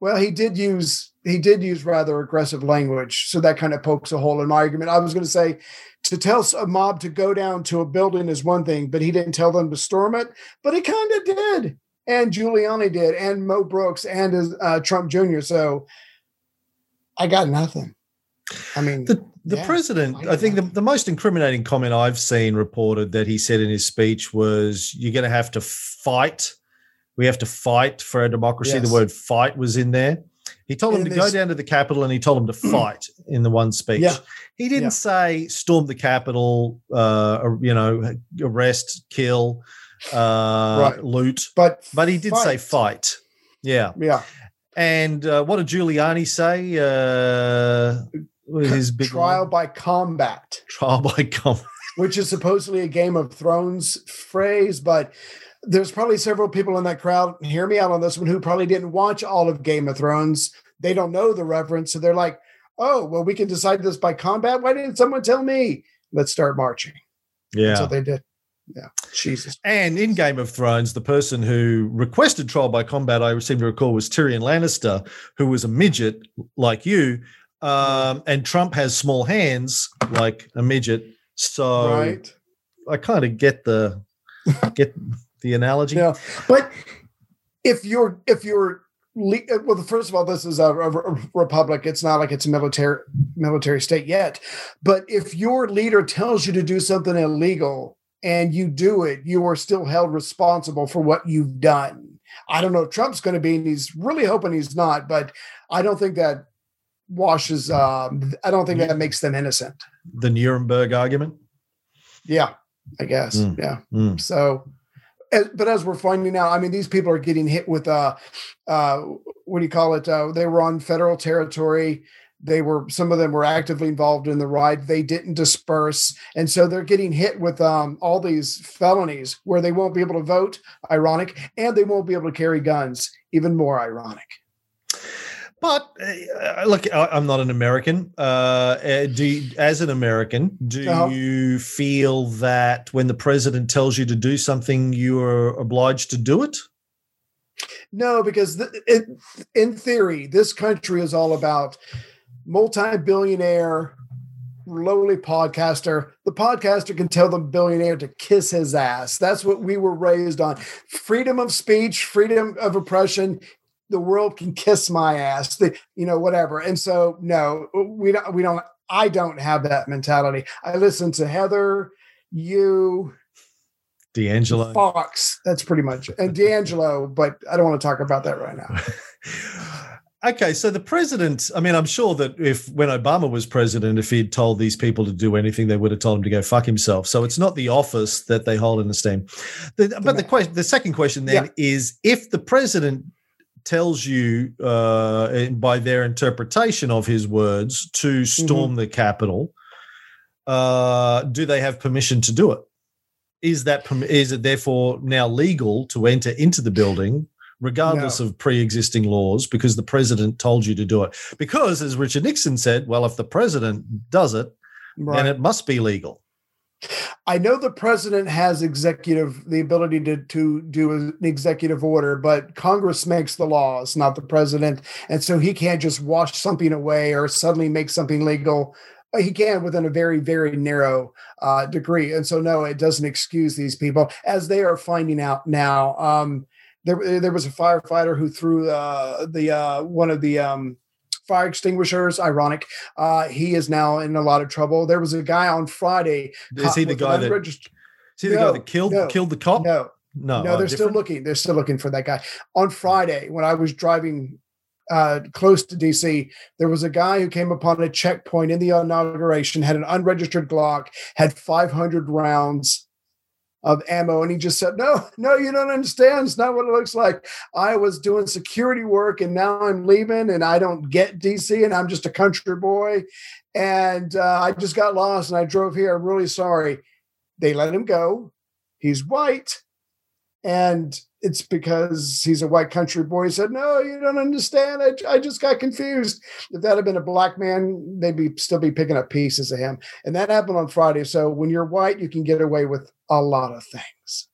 [SPEAKER 7] Well, he did use, he did use rather aggressive language. So that kind of pokes a hole in my argument. I was going to say to tell a mob to go down to a building is one thing, but he didn't tell them to storm it, but he kind of did. And Giuliani did, and Mo Brooks and his, uh, Trump Jr. So I got nothing. I mean,
[SPEAKER 6] The, the
[SPEAKER 7] Yeah,
[SPEAKER 6] president,
[SPEAKER 7] I
[SPEAKER 6] I think the, the most incriminating comment I've seen reported that he said in his speech was, You're going to have to fight. We have to fight for our democracy.
[SPEAKER 7] Yes.
[SPEAKER 6] The word fight was in there. He told him
[SPEAKER 7] And
[SPEAKER 6] to go down to the Capitol and he told him to fight in the one speech.
[SPEAKER 7] Yeah.
[SPEAKER 6] He didn't
[SPEAKER 7] Yeah.
[SPEAKER 6] say storm the Capitol, uh, you know, arrest, kill, uh,
[SPEAKER 7] Right.
[SPEAKER 6] loot,
[SPEAKER 7] but
[SPEAKER 6] but he did say fight. Yeah.
[SPEAKER 7] Yeah,
[SPEAKER 6] And uh, what did Giuliani say? Uh, his big
[SPEAKER 7] trial
[SPEAKER 6] line?
[SPEAKER 7] by combat,
[SPEAKER 6] trial by combat.
[SPEAKER 7] which is supposedly a Game of Thrones phrase, but there's probably several people in that crowd. Hear me out on this one who probably didn't watch all of Game of Thrones. They don't know the reference, so they're like, oh, well, we can decide this by combat. Why didn't someone tell me? Let's start marching.
[SPEAKER 6] Yeah.
[SPEAKER 7] That's what they did. Yeah. Jesus.
[SPEAKER 6] And in Game of Thrones, the person who requested trial by combat, I seem to recall, was Tyrion Lannister, who was a midget like you. Um, and Trump has small hands like a midget. So
[SPEAKER 7] right.
[SPEAKER 6] I kind of get the get the analogy.
[SPEAKER 7] Yeah. But if you're if you're well, first of all, this is a, a, a republic. It's not like it's a military military state yet. But if your leader tells you to do something illegal and you do it, you are still held responsible for what you've done. I don't know if Trump's going to be, and he's really hoping he's not, but I don't think that washes. Um, I don't think that makes them innocent.
[SPEAKER 6] The Nuremberg argument.
[SPEAKER 7] Yeah, I guess.
[SPEAKER 6] Mm.
[SPEAKER 7] Yeah.
[SPEAKER 6] Mm.
[SPEAKER 7] So, as, but as we're finding out, I mean, these people are getting hit with uh, uh, what do you call it? Uh, they were on federal territory. They were some of them were actively involved in the ride. They didn't disperse, and so they're getting hit with um, all these felonies where they won't be able to vote. Ironic, and they won't be able to carry guns. Even more ironic.
[SPEAKER 6] But uh, look, I, I'm not an American. Uh, uh, do you, as an American, do
[SPEAKER 7] Uh-huh.
[SPEAKER 6] you feel that when the president tells you to do something, you are obliged to do it?
[SPEAKER 7] No, because th- it, in theory, this country is all about multi-billionaire, lowly podcaster. The podcaster can tell the billionaire to kiss his ass. That's what we were raised on: freedom of speech, freedom of oppression. The world can kiss my ass. The, you know, whatever. And so, no, uh, we don't. We don't. I don't have that mentality. I listen to Heather, you,
[SPEAKER 6] D'Angelo.
[SPEAKER 7] Fox. That's pretty much and D'Angelo. But I don't want to talk about that right now.
[SPEAKER 6] Okay, so the president, I mean, I'm sure that if when Obama was president, if he'd told these people to do anything, they would have told him to go fuck himself. So it's not the office that they hold in esteem. The, but the question, the second question then
[SPEAKER 7] Yeah.
[SPEAKER 6] is if the president tells you uh, by their interpretation of his words to storm the Capitol, uh, do they have permission to do it? Is that is it therefore now legal to enter into the building regardless of pre-existing laws because the president told you to do it? Because as richard nixon said well if the president does it then it must be legal
[SPEAKER 7] I know the president has executive the ability to to do an executive order, but Congress makes the laws, not the president, and so he can't just wash something away or suddenly make something legal. He can within a very very narrow uh, degree, and so no, it doesn't excuse these people as they are finding out now. Um, there there was a firefighter who threw uh, the uh, one of the um, fire extinguishers. Ironic. Uh, he is now in a lot of trouble. There was a guy on Friday.
[SPEAKER 6] is he the guy that
[SPEAKER 7] unregistered-
[SPEAKER 6] is he the
[SPEAKER 7] No,
[SPEAKER 6] guy that killed
[SPEAKER 7] no,
[SPEAKER 6] killed the cop
[SPEAKER 7] No,
[SPEAKER 6] no
[SPEAKER 7] no,
[SPEAKER 6] oh,
[SPEAKER 7] they're still looking. They're still looking for that guy. On Friday, when I was driving uh, close to DC, there was a guy who came upon a checkpoint in the inauguration, had an unregistered Glock, had 500 rounds of ammo, and he just said, "No, no, you don't understand. It's not what it looks like. I was doing security work, and now I'm leaving, and I don't get DC, and I'm just a country boy, and uh, I just got lost, and I drove here. I'm really sorry." They let him go. He's white and it's because he's a white country boy. He said, "No, you don't understand. I, I just got confused. If that had been a black man, they'd be still be picking up pieces of him." And that happened on Friday. So when you're white, you can get away with a lot of things.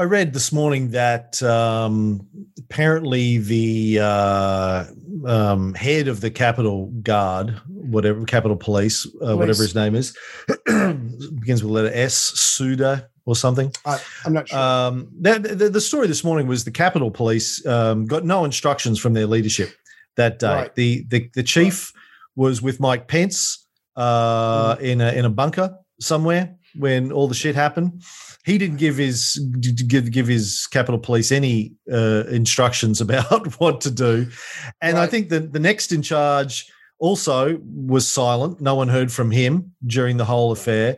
[SPEAKER 6] I read this morning that um, apparently the uh, um, head of the Capitol Guard, whatever Capitol Police, uh, whatever his name is, begins with the letter S, Suda or something.
[SPEAKER 7] I, I'm not sure.
[SPEAKER 6] Um, the, the, the story this morning was the Capitol Police um, got no instructions from their leadership that day.
[SPEAKER 7] Right.
[SPEAKER 6] The, the the chief was with Mike Pence uh,
[SPEAKER 7] Mm.
[SPEAKER 6] in a in a bunker somewhere when all the shit happened. He didn't give his give give his Capitol Police any uh, instructions about what to do, and I think that the next in charge also was silent. No one heard from him during the whole affair.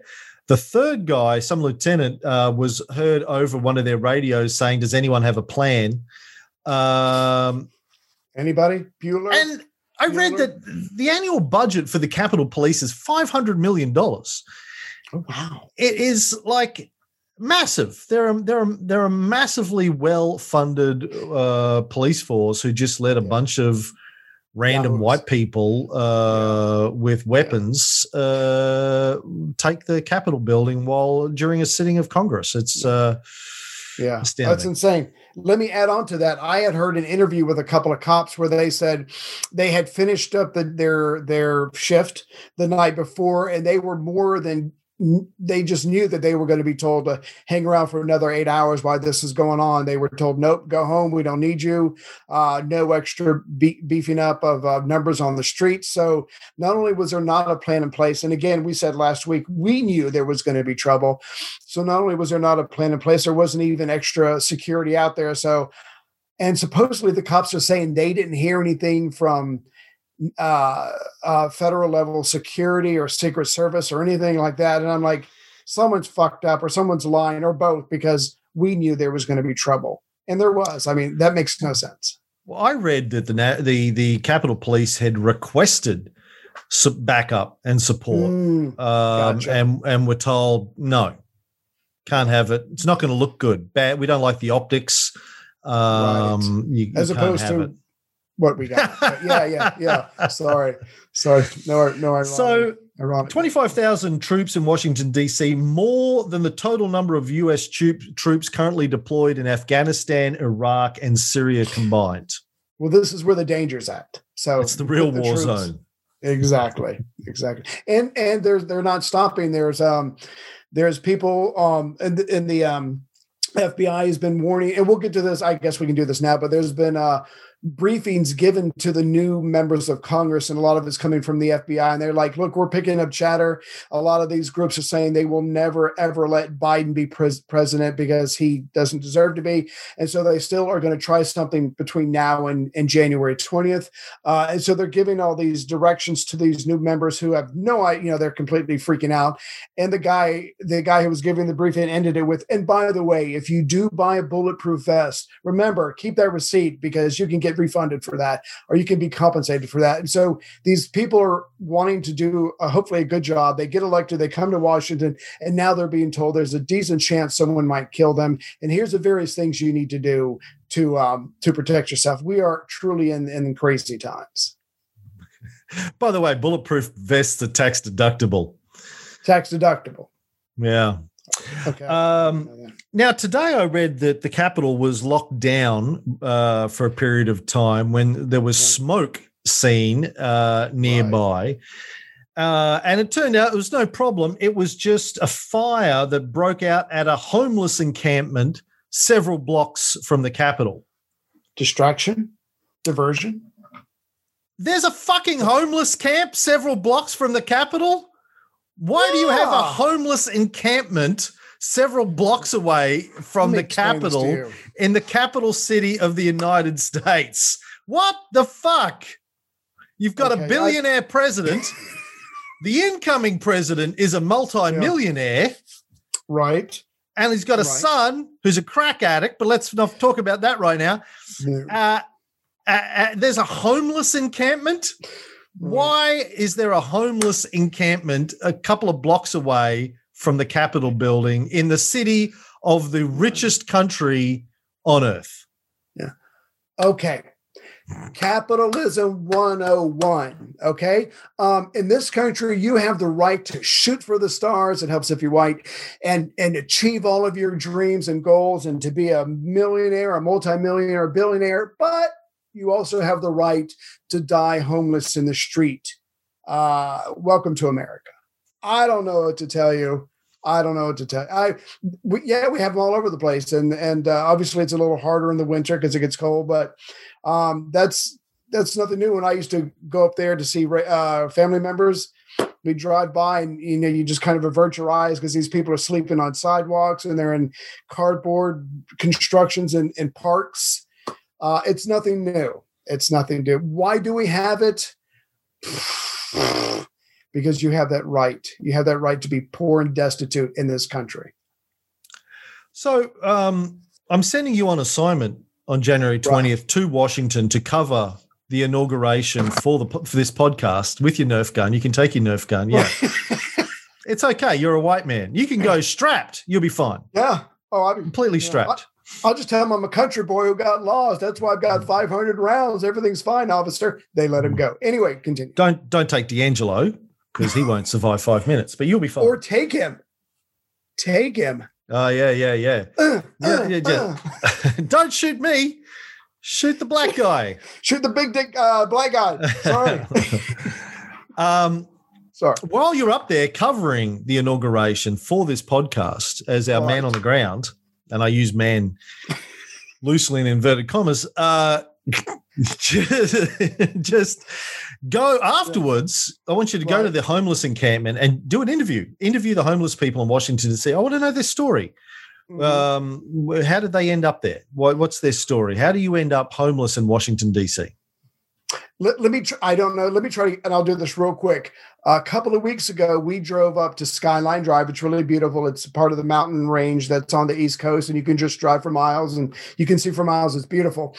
[SPEAKER 6] The third guy, some lieutenant, uh, was heard over one of their radios saying, "Does anyone have a plan?" Um,
[SPEAKER 7] Anybody? Bueller?
[SPEAKER 6] and I read that the annual budget for the Capitol Police is five hundred million dollars.
[SPEAKER 7] oh, wow.
[SPEAKER 6] It is like massive. They're a, they're a, they're a massively well funded uh, police force who just let a
[SPEAKER 7] Yeah.
[SPEAKER 6] bunch of random
[SPEAKER 7] Yahoos.
[SPEAKER 6] white people uh, with weapons uh, take the Capitol building while during a sitting of Congress. It's uh,
[SPEAKER 7] Yeah, that's insane. Let me add on to that. I had heard an interview with a couple of cops where they said they had finished up the, their their shift the night before, and they were more than they just knew that they were going to be told to hang around for another eight hours while this is going on. They were told, "Nope, go home. We don't need you. Uh, no extra be- beefing up of uh, numbers on the streets." So not only was there not a plan in place, and again, we said last week we knew there was going to be trouble. So not only was there not a plan in place, there wasn't even extra security out there. So, and supposedly the cops are saying they didn't hear anything from uh, uh, federal level security or Secret Service or anything like that. And I'm like, someone's fucked up or someone's lying or both because we knew there was going to be trouble, and there was. I mean, that makes no sense.
[SPEAKER 6] Well, I read that the the the Capitol Police had requested backup and support,
[SPEAKER 7] Mm,
[SPEAKER 6] um,
[SPEAKER 7] gotcha.
[SPEAKER 6] and and were told no, can't have it. It's not going to look good. Bad. We don't like the optics. Um, you, you
[SPEAKER 7] as
[SPEAKER 6] can't
[SPEAKER 7] opposed to
[SPEAKER 6] it.
[SPEAKER 7] What we got. But yeah, yeah, yeah. Sorry, sorry. No, no. Ironic,
[SPEAKER 6] So
[SPEAKER 7] ironic.
[SPEAKER 6] 25,000 troops in Washington, D.C., more than the total number of U.S. troop, troops currently deployed in Afghanistan, Iraq, and Syria combined.
[SPEAKER 7] Well, this is where the danger's at. So
[SPEAKER 6] It's the real
[SPEAKER 7] with
[SPEAKER 6] war
[SPEAKER 7] troops-
[SPEAKER 6] zone.
[SPEAKER 7] Exactly, exactly. And and there's they're not stopping. There's um there's people um in the, in the um FBI has been warning, and we'll get to this. I guess we can do this now, but there's been uh briefings given to the new members of Congress, and a lot of it's coming from the FBI. And they're like, look, we're picking up chatter. A lot of these groups are saying they will never, ever let Biden be pres- president because he doesn't deserve to be. And so they still are going to try something between now and, and January 20th. Uh, and so they're giving all these directions to these new members who have no idea, you know, they're completely freaking out. And the guy, the guy who was giving the briefing ended it with, and by the way, if you do buy a bulletproof vest, remember, keep that receipt because you can get refunded for that or you can be compensated for that. And so these people are wanting to do uh, hopefully a good job. They get elected, they come to Washington, and now they're being told there's a decent chance someone might kill them. And here's the various things you need to do to um, to protect yourself. We are truly in, in crazy times.
[SPEAKER 6] By the way, bulletproof vests are tax deductible.
[SPEAKER 7] Tax deductible.
[SPEAKER 6] Yeah.
[SPEAKER 7] Okay.
[SPEAKER 6] Um, now, today I read that the Capitol was locked down uh, for a period of time when there was smoke seen uh, nearby. Uh, and it turned out it was no problem. It was just a fire that broke out at a homeless encampment several blocks from the Capitol.
[SPEAKER 7] Distraction, diversion.
[SPEAKER 6] There's a fucking homeless camp several blocks from the Capitol. Why do you have a homeless encampment several blocks away from the
[SPEAKER 7] explain this to
[SPEAKER 6] Capitol
[SPEAKER 7] you.
[SPEAKER 6] in the capital city of the United States? What the fuck? You've got
[SPEAKER 7] Okay,
[SPEAKER 6] a
[SPEAKER 7] I-
[SPEAKER 6] billionaire president. the incoming president is a multi-millionaire.
[SPEAKER 7] Right.
[SPEAKER 6] And he's got a
[SPEAKER 7] Right.
[SPEAKER 6] son who's a crack addict, but let's not talk about that right now. Uh, uh, uh, there's a homeless encampment. Why is there a homeless encampment a couple of blocks away from the Capitol building in the city of the richest country on earth? Yeah.
[SPEAKER 7] Okay. Capitalism 101. Okay. Um, in this country, you have the right to shoot for the stars. It helps if you're white and, and achieve all of your dreams and goals and to be a millionaire, a multimillionaire, a billionaire. But you also have the right to die homeless in the street. Uh, welcome to America. I don't know what to tell you. I don't know what to tell. I we, yeah, we have them all over the place, and and uh, obviously it's a little harder in the winter because it gets cold. But um, that's that's nothing new. When I used to go up there to see uh, family members, we drive by, and you know, you just kind of avert your eyes because these people are sleeping on sidewalks and they're in cardboard constructions and in parks. Uh, it's nothing new. It's nothing new. Why do we have it? because you have that right. You have that right to be poor and destitute in this country.
[SPEAKER 6] So um, I'm sending you on assignment on January 20th to Washington to cover the inauguration for the for this podcast with your Nerf gun. You can take your Nerf gun. Yeah. it's okay. You're a white man. You can go strapped. You'll be fine.
[SPEAKER 7] Yeah. Oh, I'm
[SPEAKER 6] Completely
[SPEAKER 7] yeah,
[SPEAKER 6] strapped.
[SPEAKER 7] I'll just tell him I'm a country boy who got lost. That's why I've got 500 rounds. Everything's fine, officer. They let him go. Anyway, continue.
[SPEAKER 6] Don't don't take D'Angelo because he won't survive five minutes, but you'll be fine.
[SPEAKER 7] Or take him. Take him.
[SPEAKER 6] Oh yeah, yeah, yeah.
[SPEAKER 7] Uh,
[SPEAKER 6] Yeah, yeah, yeah.
[SPEAKER 7] uh.
[SPEAKER 6] don't shoot me. Shoot the black guy.
[SPEAKER 7] Shoot the big dick uh, black guy. Sorry.
[SPEAKER 6] um,
[SPEAKER 7] Sorry.
[SPEAKER 6] while you're up there covering the inauguration for this podcast as our man
[SPEAKER 7] Right.
[SPEAKER 6] on the ground, and I use man loosely in inverted commas, uh, just, just go afterwards. I want you to go
[SPEAKER 7] Right.
[SPEAKER 6] to the homeless encampment and do an interview. Interview the homeless people in Washington and say, I want to know their story.
[SPEAKER 7] Mhm.
[SPEAKER 6] Um, how did they end up there? What, what's their story? How do you end up homeless in Washington, D.C.?
[SPEAKER 7] let, let me tr- i don't know let me try to and i'll do this real quick a couple of weeks ago we drove up to skyline drive it's really beautiful it's part of the mountain range that's on the east coast and you can just drive for miles and you can see for miles it's beautiful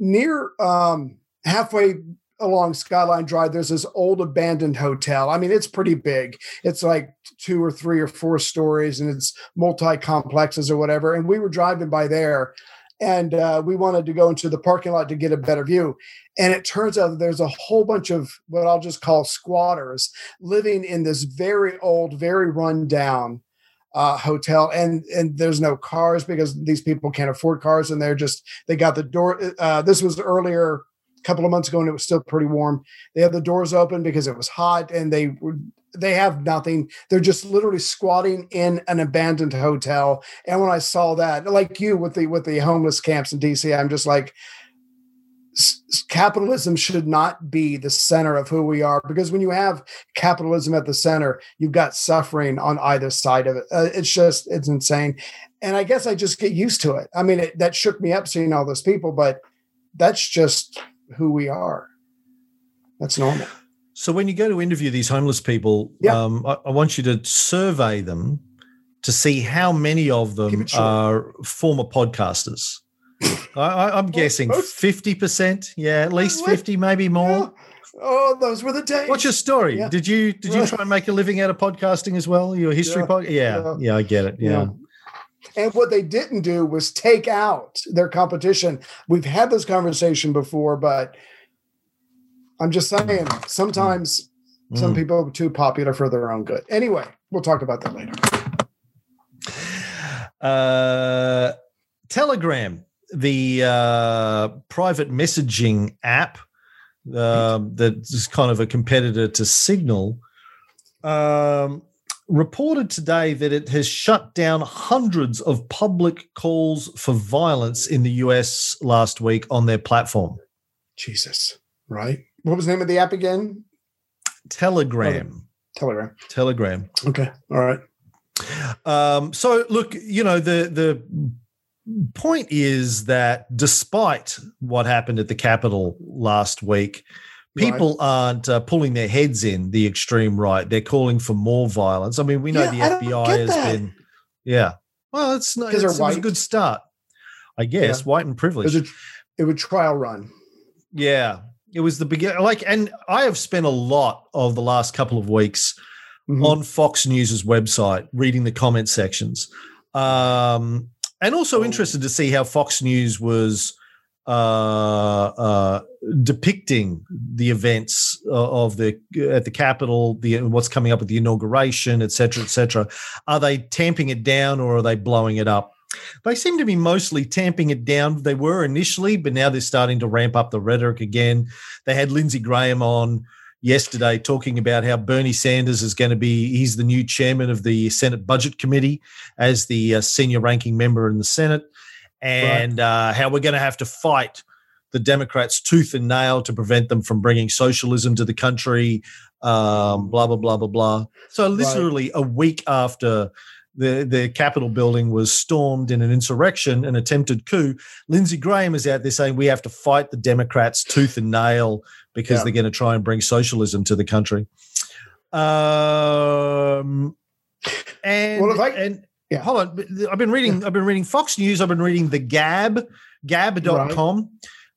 [SPEAKER 7] near um halfway along skyline drive there's this old abandoned hotel i mean it's pretty big it's like two or three or four stories and it's multi complexes or whatever and we were driving by there and uh, we wanted to go into the parking lot to get a better view and it turns out there's a whole bunch of what I'll just call squatters living in this very old, very run down uh, hotel. And and there's no cars because these people can't afford cars, and they're just they got the door. Uh, this was earlier, a couple of months ago, and it was still pretty warm. They had the doors open because it was hot, and they were. They have nothing. They're just literally squatting in an abandoned hotel. And when I saw that, like you with the with the homeless camps in DC, I'm just like, capitalism should not be the center of who we are because when you have capitalism at the center you've got suffering on either side of it uh, it's just it's insane and i guess i just get used to it i mean it, that shook me up seeing all those people but that's just who we are that's normal
[SPEAKER 6] So when you go to interview these homeless people,
[SPEAKER 7] Yeah.
[SPEAKER 6] um, I, I want you to survey them to see how many of them are former podcasters. I, I'm guessing fifty percent. Yeah, at least fifty, maybe more.
[SPEAKER 7] oh those were the days
[SPEAKER 6] What's your story?
[SPEAKER 7] Yeah.
[SPEAKER 6] Did you did you try and make a living out of podcasting as well? Your history
[SPEAKER 7] Yeah.
[SPEAKER 6] podcast? Yeah,
[SPEAKER 7] Yeah.
[SPEAKER 6] yeah, I get it. Yeah.
[SPEAKER 7] And what they didn't do was take out their competition. We've had this conversation before, but I'm just saying sometimes some
[SPEAKER 6] Mm.
[SPEAKER 7] people are too popular for their own good. Anyway, we'll talk about that later.
[SPEAKER 6] Uh, Telegram, the uh, private messaging app um, that is kind of a competitor to Signal, um, reported today that it has shut down hundreds of public calls for violence in the US last week on their platform.
[SPEAKER 7] Jesus, right? What was the name of the app again?
[SPEAKER 6] Telegram.
[SPEAKER 7] Telegram.
[SPEAKER 6] Telegram.
[SPEAKER 7] Okay. All right.
[SPEAKER 6] Um, so look, you know, the the point is that despite what happened at the Capitol last week, people aren't uh, pulling their heads in the extreme right. They're calling for more violence. I mean, we know
[SPEAKER 7] Yeah,
[SPEAKER 6] the FBI has
[SPEAKER 7] that.
[SPEAKER 6] been, yeah. Well, it's not. It's, it was a good start, I guess.
[SPEAKER 7] Yeah.
[SPEAKER 6] White and
[SPEAKER 7] It
[SPEAKER 6] privileged.
[SPEAKER 7] was a, it was trial run.
[SPEAKER 6] yeah, it was the beginning. Like, and I have spent a lot of the last couple of weeks
[SPEAKER 7] Mhm.
[SPEAKER 6] on Fox News's website, reading the comment sections, um, and also
[SPEAKER 7] Oh.
[SPEAKER 6] interested to see how Fox News was uh, uh, depicting the events of the at the Capitol, the what's coming up with the inauguration, et cetera, et cetera. Are they tamping it down or are they blowing it up? They seem to be mostly tamping it down. They were initially, but now they're starting to ramp up the rhetoric again. They had Lindsey Graham on yesterday talking about how Bernie Sanders is going to be, he's the new chairman of the Senate Budget Committee as the uh, senior ranking member in the Senate, and uh, how we're going to have to fight the Democrats tooth and nail to prevent them from bringing socialism to the country, um, blah, blah, blah, blah, blah. So, literally, a week after the, the Capitol building was stormed in an insurrection, an attempted coup, Lindsey Graham is out there saying we have to fight the Democrats tooth and nail because
[SPEAKER 7] Yeah.
[SPEAKER 6] they're going to try and bring socialism to the country. Um, and
[SPEAKER 7] Well, I-
[SPEAKER 6] and
[SPEAKER 7] Yeah.
[SPEAKER 6] hold on, I've been reading. I've been reading Fox News. I've been reading the Gab, Gab.com.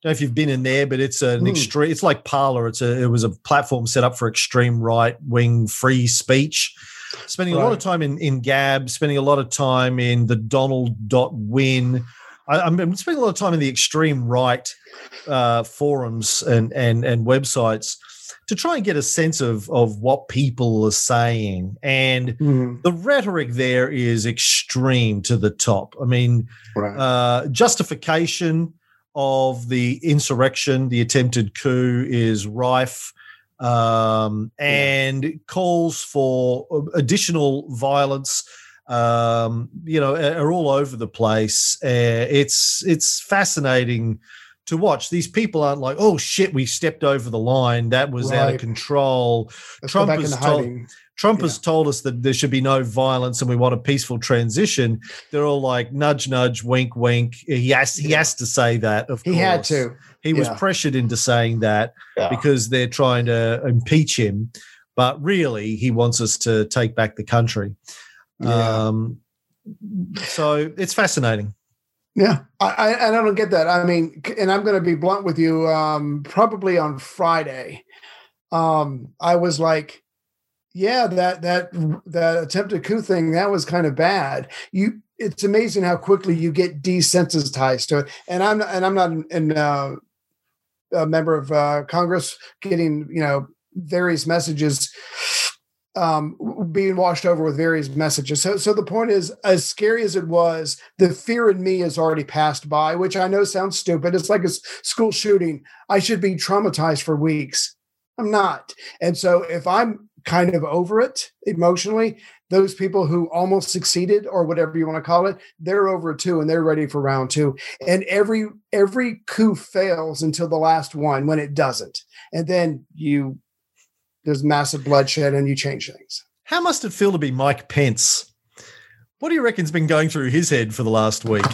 [SPEAKER 6] Don't know if you've been in there, but it's an
[SPEAKER 7] Hmm.
[SPEAKER 6] extreme. It's like Parler. It's a. It was a platform set up for extreme right wing free speech. Spending a lot of time in in Gab. Spending a lot of time in the Donald dot win. I, I'm spending a lot of time in the extreme right uh, forums and and and websites to try and get a sense of of what people are saying and
[SPEAKER 7] Mhm.
[SPEAKER 6] the rhetoric there is extreme to the top i mean
[SPEAKER 7] Right.
[SPEAKER 6] uh, justification of the insurrection the attempted coup is rife um, and calls for additional violence um, you know are are all over the place uh, it's it's fascinating to watch these people aren't like oh shit we stepped over the line that was out of control
[SPEAKER 7] Let's
[SPEAKER 6] Trump has told-
[SPEAKER 7] hiding.
[SPEAKER 6] Trump has told us that there should be no violence and we want a peaceful transition. They're all like nudge, nudge, wink, wink. He has he
[SPEAKER 7] Yeah.
[SPEAKER 6] has to say that. Of
[SPEAKER 7] He had to.
[SPEAKER 6] He was pressured into saying that
[SPEAKER 7] Yeah.
[SPEAKER 6] because they're trying to impeach him, but really he wants us to take back the country.
[SPEAKER 7] Yeah.
[SPEAKER 6] Um, so it's fascinating.
[SPEAKER 7] Yeah, I, I don't get that. I mean, and I'm going to be blunt with you. Um, probably on Friday, um, I was like, "Yeah, that that that attempted coup thing that was kind of bad." You, it's amazing how quickly you get desensitized to it. And I'm and I'm not an, uh, a member of uh, Congress getting you know various messages um, being washed over with various messages. So, so the point is, as scary as it was, the fear in me has already passed by, which I know sounds stupid. It's like a school shooting. I should be traumatized for weeks. I'm not. And so, if I'm kind of over it emotionally, those people who almost succeeded, or whatever you want to call it, they're over it too, and they're ready for round two. And every every coup fails until the last one when it doesn't, and then you there's massive bloodshed and you change things.
[SPEAKER 6] How must it feel to be Mike Pence? What do you reckon's been going through his head for the last week?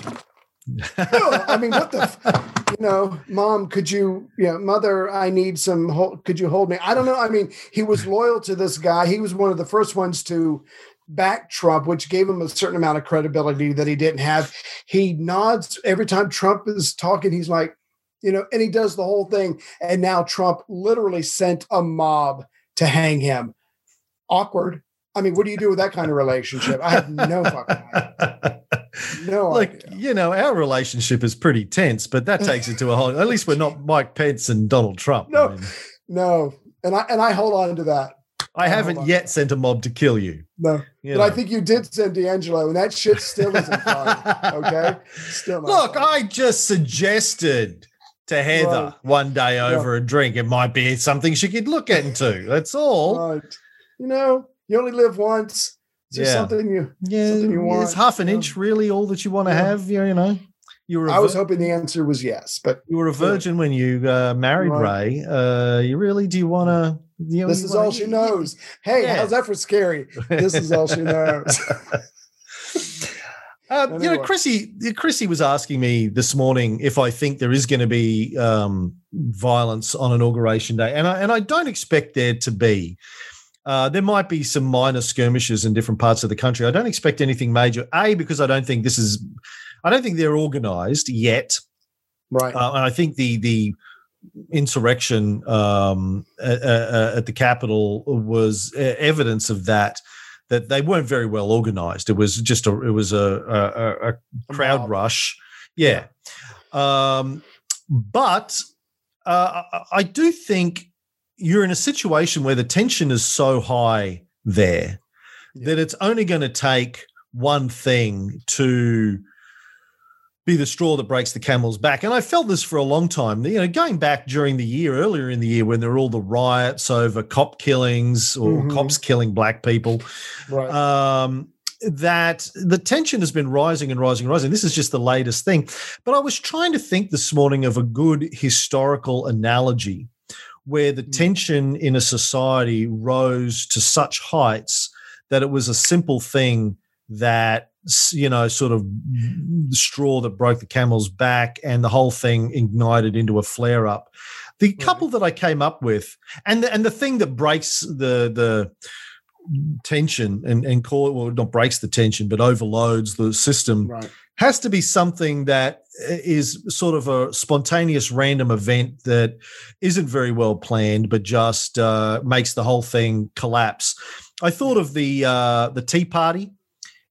[SPEAKER 7] No, I mean, what the, f- you know, mom, could you, you know, mother, I need some, hol- could you hold me? I don't know. I mean, he was loyal to this guy. He was one of the first ones to back Trump, which gave him a certain amount of credibility that he didn't have. He nods every time Trump is talking. He's like, you know, and he does the whole thing. And now Trump literally sent a mob to hang him. Awkward. I mean, what do you do with that kind of relationship? I have no fucking idea. No
[SPEAKER 6] like
[SPEAKER 7] idea.
[SPEAKER 6] you know our relationship is pretty tense but that takes it to a whole at least we're not mike pence and donald trump
[SPEAKER 7] No.
[SPEAKER 6] I, mean,
[SPEAKER 7] No, and I and I hold on to that.
[SPEAKER 6] I
[SPEAKER 7] hold
[SPEAKER 6] haven't yet sent a mob to kill you,
[SPEAKER 7] No,
[SPEAKER 6] you
[SPEAKER 7] but I think you did send D'Angelo, and that shit still isn't fine. Okay, still
[SPEAKER 6] look
[SPEAKER 7] fine.
[SPEAKER 6] i just suggested to heather
[SPEAKER 7] Right.
[SPEAKER 6] one day over a drink it might be something she could look into that's all
[SPEAKER 7] right. You know, you only live once. Is
[SPEAKER 6] Yeah.
[SPEAKER 7] something you?
[SPEAKER 6] yeah
[SPEAKER 7] something you want,
[SPEAKER 6] is half an
[SPEAKER 7] yeah.
[SPEAKER 6] inch really all that you want to
[SPEAKER 7] Yeah.
[SPEAKER 6] have you know you were
[SPEAKER 7] I was
[SPEAKER 6] vir-
[SPEAKER 7] hoping the answer was yes, but
[SPEAKER 6] you were a virgin when you uh, married ray uh, you really do you want to you know,
[SPEAKER 7] this is all she knows. Hey,
[SPEAKER 6] Yeah.
[SPEAKER 7] how's that for scary? This is all she knows.
[SPEAKER 6] Uh, You know, Chrissy, Chrissy was asking me this morning if I think there is going to be um, violence on inauguration day, and I and I don't expect there to be. Uh, there might be some minor skirmishes in different parts of the country. I don't expect anything major. A because I don't think this is, I don't think they're organised yet.
[SPEAKER 7] right.
[SPEAKER 6] Uh, and I think the the insurrection um, at, at the Capitol was uh, evidence of that. That they weren't very well organized. It was just a it was a a, a, crowd rush. Yeah, um, but uh, I, I do think you're in a situation where the tension is so high there that it's only going to take one thing to be the straw that breaks the camel's back. And I felt this for a long time. You know, going back during the year, earlier in the year, when there were all the riots over cop killings or
[SPEAKER 7] Mhm.
[SPEAKER 6] cops killing black people,
[SPEAKER 7] right.
[SPEAKER 6] um, that the tension has been rising and rising and rising. This is just the latest thing. But I was trying to think this morning of a good historical analogy where the
[SPEAKER 7] Mm.
[SPEAKER 6] tension in a society rose to such heights that it was a simple thing that you know sort of the straw that broke the camel's back and the whole thing ignited into a flare up the couple that i came up with and the, and the thing that breaks the the tension and and call it well not breaks the tension but overloads the system
[SPEAKER 7] right.
[SPEAKER 6] has to be something that is sort of a spontaneous random event that isn't very well planned but just uh, makes the whole thing collapse. I thought of the uh, the tea party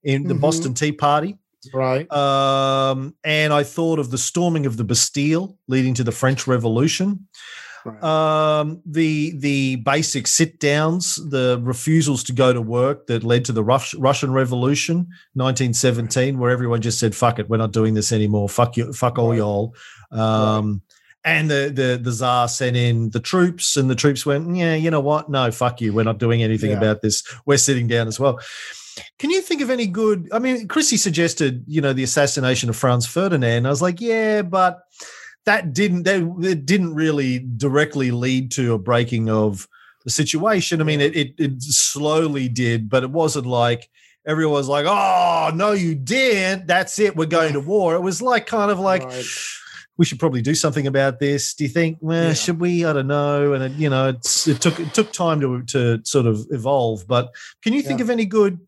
[SPEAKER 6] in the
[SPEAKER 7] Mhm.
[SPEAKER 6] boston tea party
[SPEAKER 7] Right.
[SPEAKER 6] Um, and I thought of the storming of the Bastille leading to the French Revolution.
[SPEAKER 7] Right.
[SPEAKER 6] Um, the the basic sit downs, the refusals to go to work that led to the Rus- Russian Revolution, 1917, where everyone just said, "Fuck it, we're not doing this anymore. Fuck you, fuck all
[SPEAKER 7] Right.
[SPEAKER 6] y'all." Um, And the, the the czar sent in the troops, and the troops went, "Yeah, you know what? No, fuck you. We're not doing anything
[SPEAKER 7] Yeah.
[SPEAKER 6] about this. We're sitting down as well." Can you think of any good? I mean, Chrissy suggested, you know, the assassination of Franz Ferdinand. I was like, yeah, but that didn't that it didn't really directly lead to a breaking of the situation. I mean, it it, it slowly did, but it wasn't like everyone was like, oh no, you didn't. That's it. We're going to war. It was like kind of like.
[SPEAKER 7] Right.
[SPEAKER 6] We should probably do something about this. Do you think? Well,
[SPEAKER 7] Yeah.
[SPEAKER 6] should we? I don't know. And it, you know, it's, it took it took time to to sort of evolve. But can you think
[SPEAKER 7] Yeah.
[SPEAKER 6] of any good?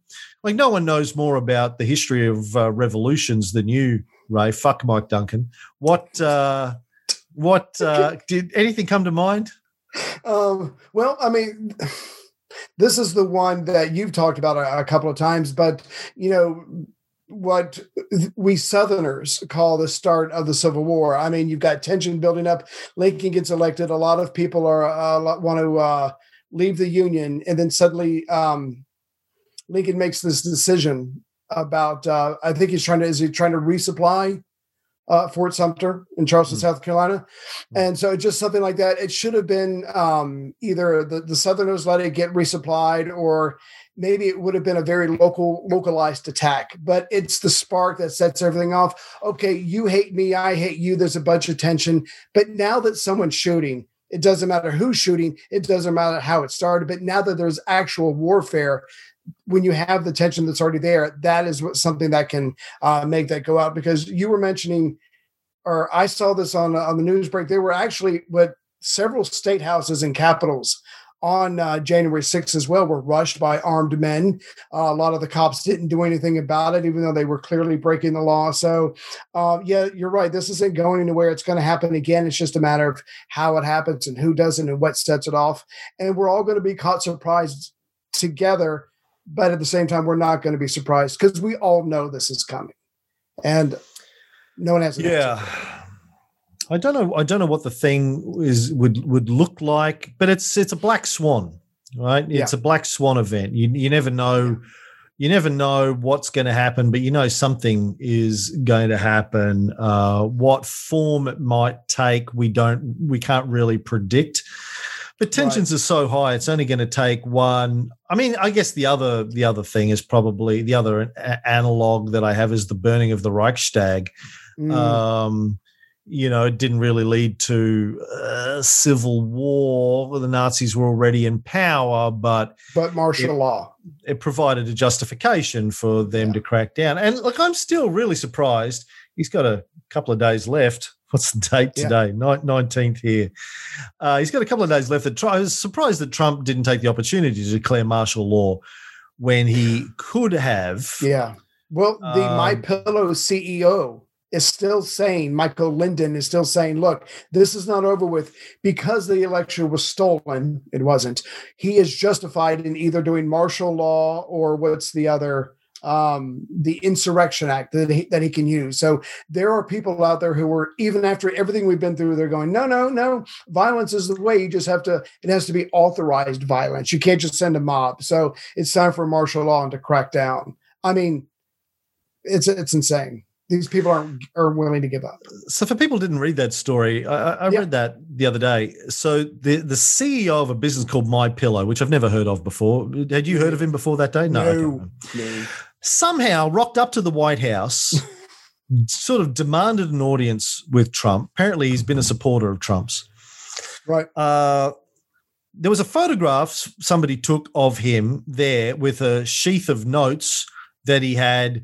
[SPEAKER 6] Like, no one knows more about the history of uh, revolutions than you, Ray. Fuck Mike Duncan. What? uh What? uh Did anything come to mind?
[SPEAKER 7] Um, well, I mean, this is the one that you've talked about a, a couple of times, but you know what we Southerners call the start of the Civil War. I mean, you've got tension building up. Lincoln gets elected. A lot of people are uh, want to uh, leave the Union, and then suddenly um, Lincoln makes this decision about. Uh, I think he's trying to is he trying to resupply uh, Fort Sumter in Charleston,
[SPEAKER 6] Mm.
[SPEAKER 7] South Carolina. And so just something like that. It should have been um, either the, the Southerners let it get resupplied or maybe it would have been a very local localized attack. But it's the spark that sets everything off. Okay, you hate me, I hate you. There's a bunch of tension. But now that someone's shooting, it doesn't matter who's shooting, it doesn't matter how it started. But now that there's actual warfare, when you have the tension that's already there, that is what something that can uh, make that go out. Because you were mentioning, or I saw this on on the news break. There were actually what several state houses and capitals on uh, January 6th as well were rushed by armed men. Uh, a lot of the cops didn't do anything about it, even though they were clearly breaking the law. So, uh, yeah, you're right. This isn't going anywhere. It's going to happen again. It's just a matter of how it happens and who does it and what sets it off. And we're all going to be caught surprised together. But at the same time, we're not going to be surprised because we all know this is coming. And no one has an answer.
[SPEAKER 6] Yeah. I don't know. I don't know what the thing is would would look like, but it's it's a black swan, right? It's a black swan event. You you never know. You never know what's going to happen, but you know something is going to happen. Uh, what form it might take, we don't, we can't really predict. But tensions are so high; it's only going to take one. I mean, I guess the other the other thing is probably the other analog that I have is the burning of the Reichstag.
[SPEAKER 7] Mm,
[SPEAKER 6] Um, you know, it didn't really lead to uh, civil war. The Nazis were already in power, but
[SPEAKER 7] but martial law.
[SPEAKER 6] it provided a justification for them to crack down. And look, I'm still really surprised. He's got a couple of days left. What's the date today? Nin- 19th here. Uh, he's got a couple of days left. That I was surprised that Trump didn't take the opportunity to declare martial law when he could have.
[SPEAKER 7] Yeah. Well, the My
[SPEAKER 6] Um,
[SPEAKER 7] Pillow CEO is still saying, Michael Lindell is still saying, look, this is not over with because the election was stolen. It wasn't. He is justified in either doing martial law or what's the other um the insurrection act that he, that he can use. So there are people out there who are even after everything we've been through they're going no no no violence is the way. You just have to it has to be authorized violence. You can't just send a mob. So it's time for martial law and to crack down. I mean it's it's insane these people aren't are willing to give up
[SPEAKER 6] So, for people who didn't read that story, I, I
[SPEAKER 7] Yeah.
[SPEAKER 6] read that the other day. So, the the CEO of a business called My Pillow, which I've never heard of before. Had you heard of him before that day? No. okay. Somehow rocked up to the White House, sort of demanded an audience with Trump. Apparently, he's been a supporter of Trump's.
[SPEAKER 7] right
[SPEAKER 6] Uh, there was a photograph somebody took of him there with a sheath of notes that he had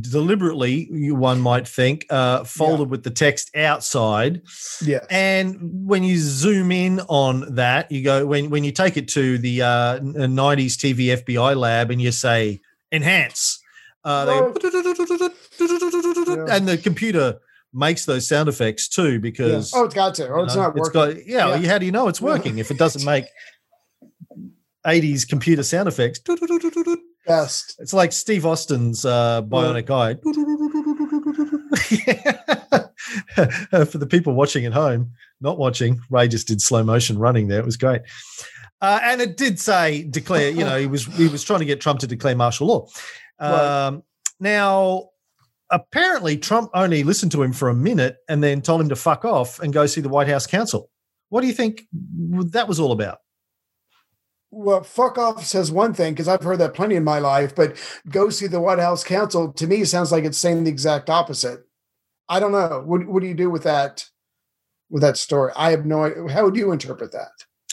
[SPEAKER 6] deliberately, you- one might think, uh, folded with the text outside.
[SPEAKER 7] yeah
[SPEAKER 6] And when you zoom in on that, you go when when you take it to the uh, 90s TV FBI lab and you say enhance, uh, they, and the computer makes those sound effects too
[SPEAKER 7] yeah.
[SPEAKER 6] because
[SPEAKER 7] oh it's got to
[SPEAKER 6] you
[SPEAKER 7] it's
[SPEAKER 6] know,
[SPEAKER 7] not working
[SPEAKER 6] got- yeah,
[SPEAKER 7] Yeah.
[SPEAKER 6] how do you know it's working if it doesn't make 80s computer sound effects?
[SPEAKER 7] best
[SPEAKER 6] It's like Steve Austin's uh, Bionic Eye. For the people watching at home, not watching, Ray just did slow motion running there. It was great. Uh, and it did say declare, you know, he was he was trying to get Trump to declare martial law.
[SPEAKER 7] Right.
[SPEAKER 6] Um, now, apparently, Trump only listened to him for a minute and then told him to fuck off and go see the White House counsel. What do you think that was all about?
[SPEAKER 7] Well, fuck off says one thing because I've heard that plenty in my life, but go see the White House counsel to me sounds like it's saying the exact opposite. I don't know. What what do you do with that with that story? I have no idea. How would you interpret that?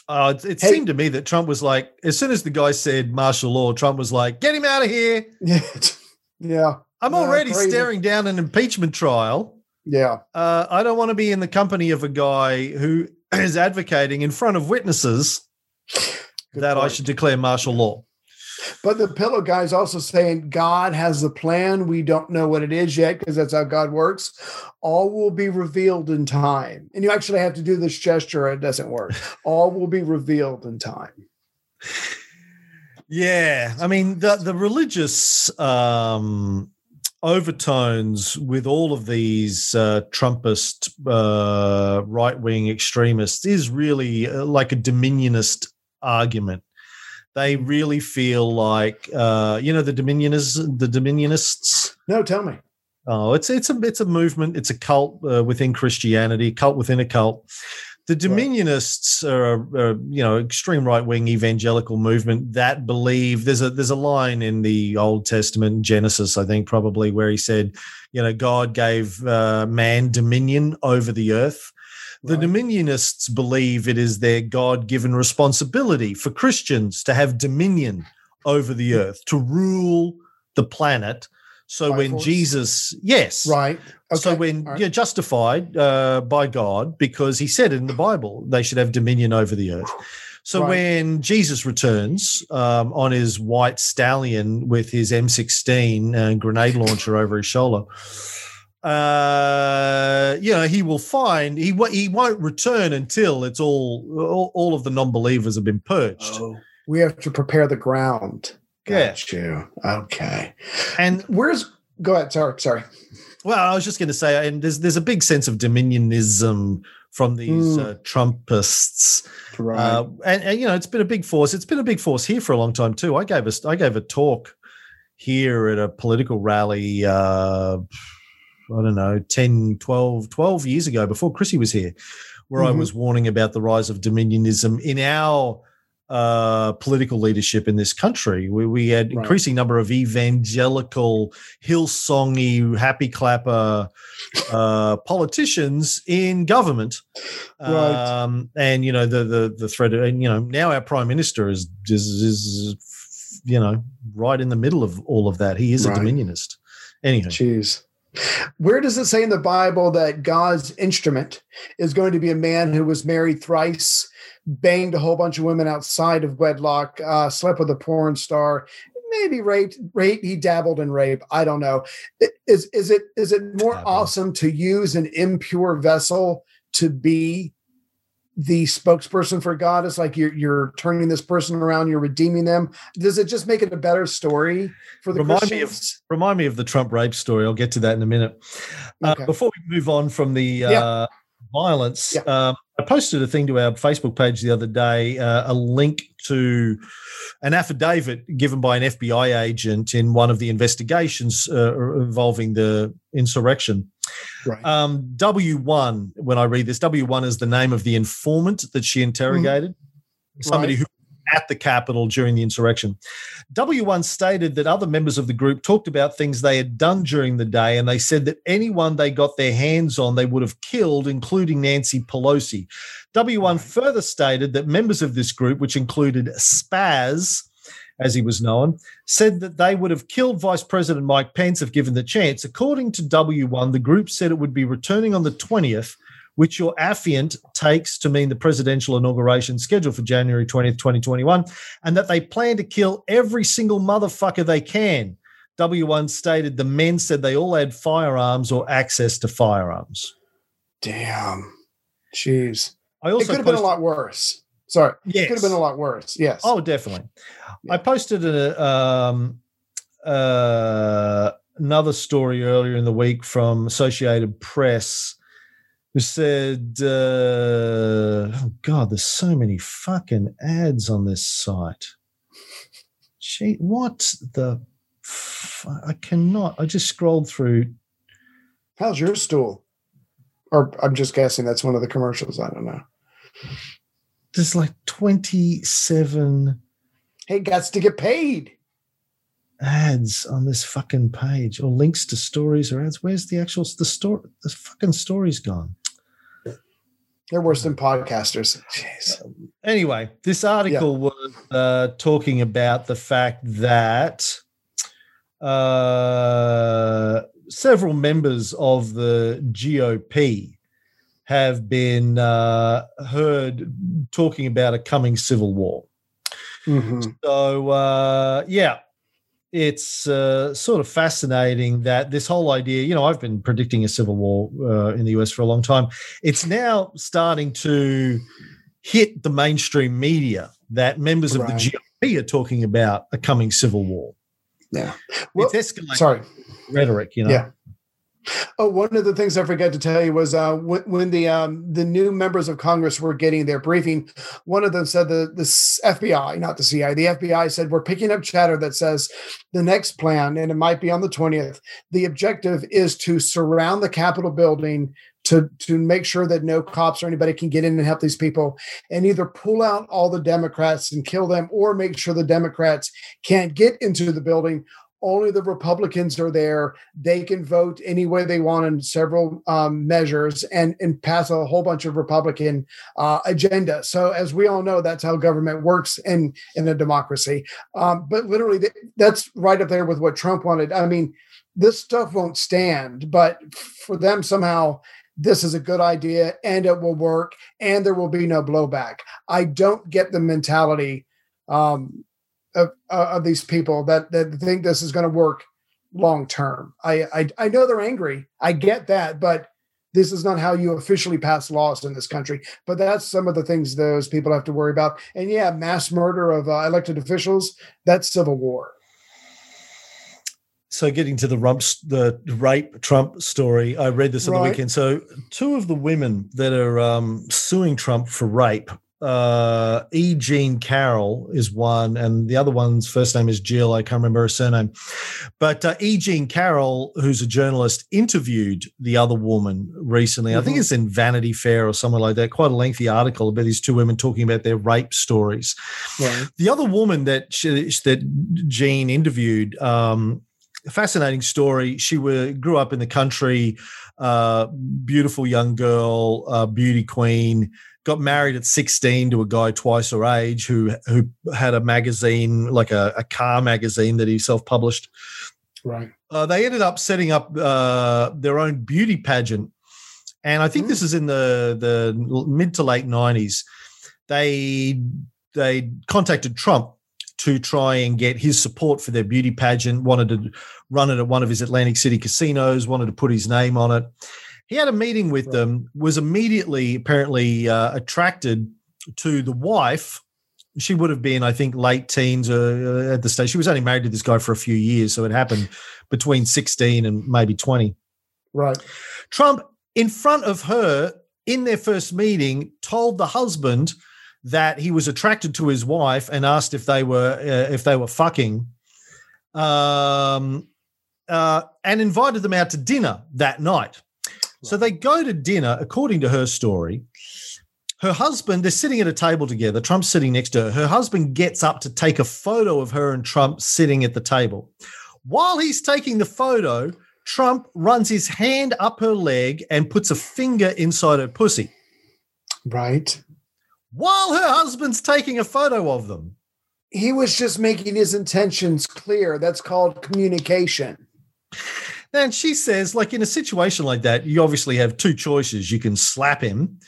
[SPEAKER 6] Uh, it, it
[SPEAKER 7] Hey-
[SPEAKER 6] seemed to me that Trump was like, as soon as the guy said martial law, Trump was like, get him out of here.
[SPEAKER 7] Yeah. yeah.
[SPEAKER 6] I'm already
[SPEAKER 7] crazy.
[SPEAKER 6] staring down an impeachment trial.
[SPEAKER 7] Yeah.
[SPEAKER 6] Uh, I don't want to be in the company of a guy who is advocating in front of witnesses
[SPEAKER 7] Good
[SPEAKER 6] that I should declare martial law.
[SPEAKER 7] But the pillow guy's also saying God has the plan. We don't know what it is yet because that's how God works. All will be revealed in time. And you actually have to do this gesture, or it doesn't work. All will be revealed in time.
[SPEAKER 6] Yeah, I mean the the religious um, overtones with all of these uh, Trumpist uh, right wing extremists is really uh, like a dominionist argument. They really feel like uh, you know the dominionists, the dominionists.
[SPEAKER 7] No, tell me.
[SPEAKER 6] Oh, it's it's a it's a movement. It's a cult uh, within Christianity, cult within a cult. The Dominionists are, a, a you know extreme right wing evangelical movement that believe there's a there's a line in the Old Testament Genesis I think probably where he said you know God gave uh, man dominion over the earth. The
[SPEAKER 7] Right.
[SPEAKER 6] Dominionists believe it is their God given responsibility for Christians to have dominion over the earth, to rule the planet. So
[SPEAKER 7] By
[SPEAKER 6] when
[SPEAKER 7] force?
[SPEAKER 6] Jesus, yes,
[SPEAKER 7] Right.
[SPEAKER 6] so when
[SPEAKER 7] right.
[SPEAKER 6] you're justified uh, by God, because He said it in the Bible, they should have dominion over the earth. So
[SPEAKER 7] Right.
[SPEAKER 6] when Jesus returns um, on his white stallion with his M16 and grenade launcher over his shoulder, uh, you know he will find he he won't return until it's all all, all of the non-believers have been purged.
[SPEAKER 7] Oh, we have to prepare the ground.
[SPEAKER 6] Yeah.
[SPEAKER 7] You. Okay.
[SPEAKER 6] And
[SPEAKER 7] Where's go ahead. Sorry. Sorry.
[SPEAKER 6] Well, I was just going to say, and there's there's a big sense of dominionism from these
[SPEAKER 7] Mm.
[SPEAKER 6] uh, Trumpists,
[SPEAKER 7] Right.
[SPEAKER 6] uh, and, and you know it's been a big force. It's been a big force here for a long time too. I gave us I gave a talk here at a political rally. Uh, I don't know, 10, 12, 12 years ago before Chrissy was here, where I
[SPEAKER 7] Mhm.
[SPEAKER 6] was warning about the rise of dominionism in our uh, political leadership in this country. We, we had
[SPEAKER 7] Right.
[SPEAKER 6] increasing number of evangelical, hillsongy, happy clapper uh, politicians in government.
[SPEAKER 7] Right.
[SPEAKER 6] Um, and you know the the the threat, and you know now our prime minister is is, is you know right in the middle of all of that. He is
[SPEAKER 7] Right.
[SPEAKER 6] a dominionist. Anyhow,
[SPEAKER 7] Jeez. Where does it say in the Bible that God's instrument is going to be a man who was married thrice, banged a whole bunch of women outside of wedlock, uh, slept with a porn star, maybe raped, rape? He dabbled in rape. I don't know. Is is it is it more awesome to use an impure vessel to be the spokesperson for God? It's like you're you're turning this person around, you're redeeming them. Does it just make it a better story for the
[SPEAKER 6] Remind me of-
[SPEAKER 7] Christians?
[SPEAKER 6] remind me of the Trump rape story. I'll get to that in a minute. Uh, before we move on from the uh,
[SPEAKER 7] Yeah.
[SPEAKER 6] violence,
[SPEAKER 7] Yeah.
[SPEAKER 6] um, I posted a thing to our Facebook page the other day, uh, a link to an affidavit given by an FBI agent in one of the investigations uh, involving the insurrection.
[SPEAKER 7] Right.
[SPEAKER 6] Um, W1, when I read this, W1 is the name of the informant that she interrogated, somebody
[SPEAKER 7] Right.
[SPEAKER 6] who at the Capitol during the insurrection. W1 stated that other members of the group talked about things they had done during the day, and they said that anyone they got their hands on, they would have killed, including Nancy Pelosi. W1 further stated that members of this group, which included Spaz, as he was known, said that they would have killed Vice President Mike Pence if given the chance. According to W1, the group said it would be returning on the 20th, which your affiant takes to mean the presidential inauguration scheduled for January 20th, 2021, and that they plan to kill every single motherfucker they can. W1 stated the men said they all had firearms or access to firearms.
[SPEAKER 7] Damn. Jeez.
[SPEAKER 6] I
[SPEAKER 7] It could have been a lot worse. Sorry. It
[SPEAKER 6] Yes.
[SPEAKER 7] could have been a lot worse. Yes.
[SPEAKER 6] Oh, definitely.
[SPEAKER 7] Yeah.
[SPEAKER 6] I posted a um, uh, another story earlier in the week from Associated Press who said, uh, "Oh God, there's so many fucking ads on this site." Gee, what the? F- I cannot. I just scrolled through.
[SPEAKER 7] How's your stool? Or I'm just guessing that's one of the commercials. I don't know.
[SPEAKER 6] There's like 27
[SPEAKER 7] Hey, guts to get paid.
[SPEAKER 6] ads on this fucking page, or links to stories or ads. Where's the actual the story? The fucking story's gone.
[SPEAKER 7] They're worse than podcasters. Jeez.
[SPEAKER 6] anyway, this article was uh, talking about the fact that uh, several members of the GOP have been uh, heard talking about a coming civil war.
[SPEAKER 7] Mhm.
[SPEAKER 6] So, uh, yeah, it's uh, sort of fascinating that this whole idea, you know, I've been predicting a civil war uh, in the US for a long time. It's now starting to hit the mainstream media that members of the GOP are talking about a coming civil war.
[SPEAKER 7] Yeah. Well,
[SPEAKER 6] it's escalating
[SPEAKER 7] sorry.
[SPEAKER 6] rhetoric, you know.
[SPEAKER 7] Yeah. Oh, one of the things I forgot to tell you was uh, when, when the um, the new members of Congress were getting their briefing, one of them said the the FBI, not the CIA, the FBI said we're picking up chatter that says the next plan, and it might be on the twentieth. The objective is to surround the Capitol building to to make sure that no cops or anybody can get in and help these people, and either pull out all the Democrats and kill them, or make sure the Democrats can't get into the building. Only the Republicans are there they can vote any way they want on several um, measures and and pass a whole bunch of Republican uh, agenda. So as we all know, that's how government works in in a democracy. Um, but literally, th- that's right up there with what Trump wanted. I mean, this stuff won't stand, but for them somehow. This is a good idea and it will work and there will be no blowback. I don't get the mentality um, of, uh, of these people that, that think this is going to work long term. I, I I know they're angry. I get that, but this is not how you officially pass laws in this country. But that's some of the things those people have to worry about. And yeah, mass murder of uh, elected officials, that's civil war.
[SPEAKER 6] So getting to the rump, the rape Trump story, I read this on the weekend. So two of the women that are um, suing Trump for rape, uh, E. Jean Carroll is one, and the other one's first name is Jill. I can't remember her surname, but uh, E. Jean Carroll, who's a journalist, interviewed the other woman recently. I think
[SPEAKER 7] Mhm.
[SPEAKER 6] it's in Vanity Fair or somewhere like that. Quite a lengthy article about these two women talking about their rape stories.
[SPEAKER 7] Right.
[SPEAKER 6] The other woman that she, that Jean interviewed, um, fascinating story. She were, grew up in the country, uh, beautiful young girl, uh, beauty queen. Got married at 16 to a guy twice her age who who had a magazine, like a, a car magazine that he self published.
[SPEAKER 7] Right.
[SPEAKER 6] Uh, they ended up setting up uh, their own beauty pageant, and I think this is in the the mid to late nineties. They they contacted Trump to try and get his support for their beauty pageant. Wanted to run it at one of his Atlantic City casinos. Wanted to put his name on it. He had a meeting with them. Was immediately apparently uh, attracted to the wife she would have been, I think, late teens uh, at the stage. She was only married to this guy for a few years, so it happened between 16 and maybe 20.
[SPEAKER 7] Right.
[SPEAKER 6] Trump, in front of her, in their first meeting, told the husband that he was attracted to his wife and asked if they were uh, if they were fucking, um, uh, and invited them out to dinner that night. So they go to dinner, according to her story. Her husband, they're sitting at a table together. Trump's sitting next to her. Her husband gets up to take a photo of her and Trump sitting at the table. While he's taking the photo, Trump runs his hand up her leg and puts a finger inside her pussy
[SPEAKER 7] Right.
[SPEAKER 6] while her husband's taking a photo of them.
[SPEAKER 7] He was just making his intentions clear. That's called communication.
[SPEAKER 6] And she says, like in a situation like that, you obviously have two choices. You can slap him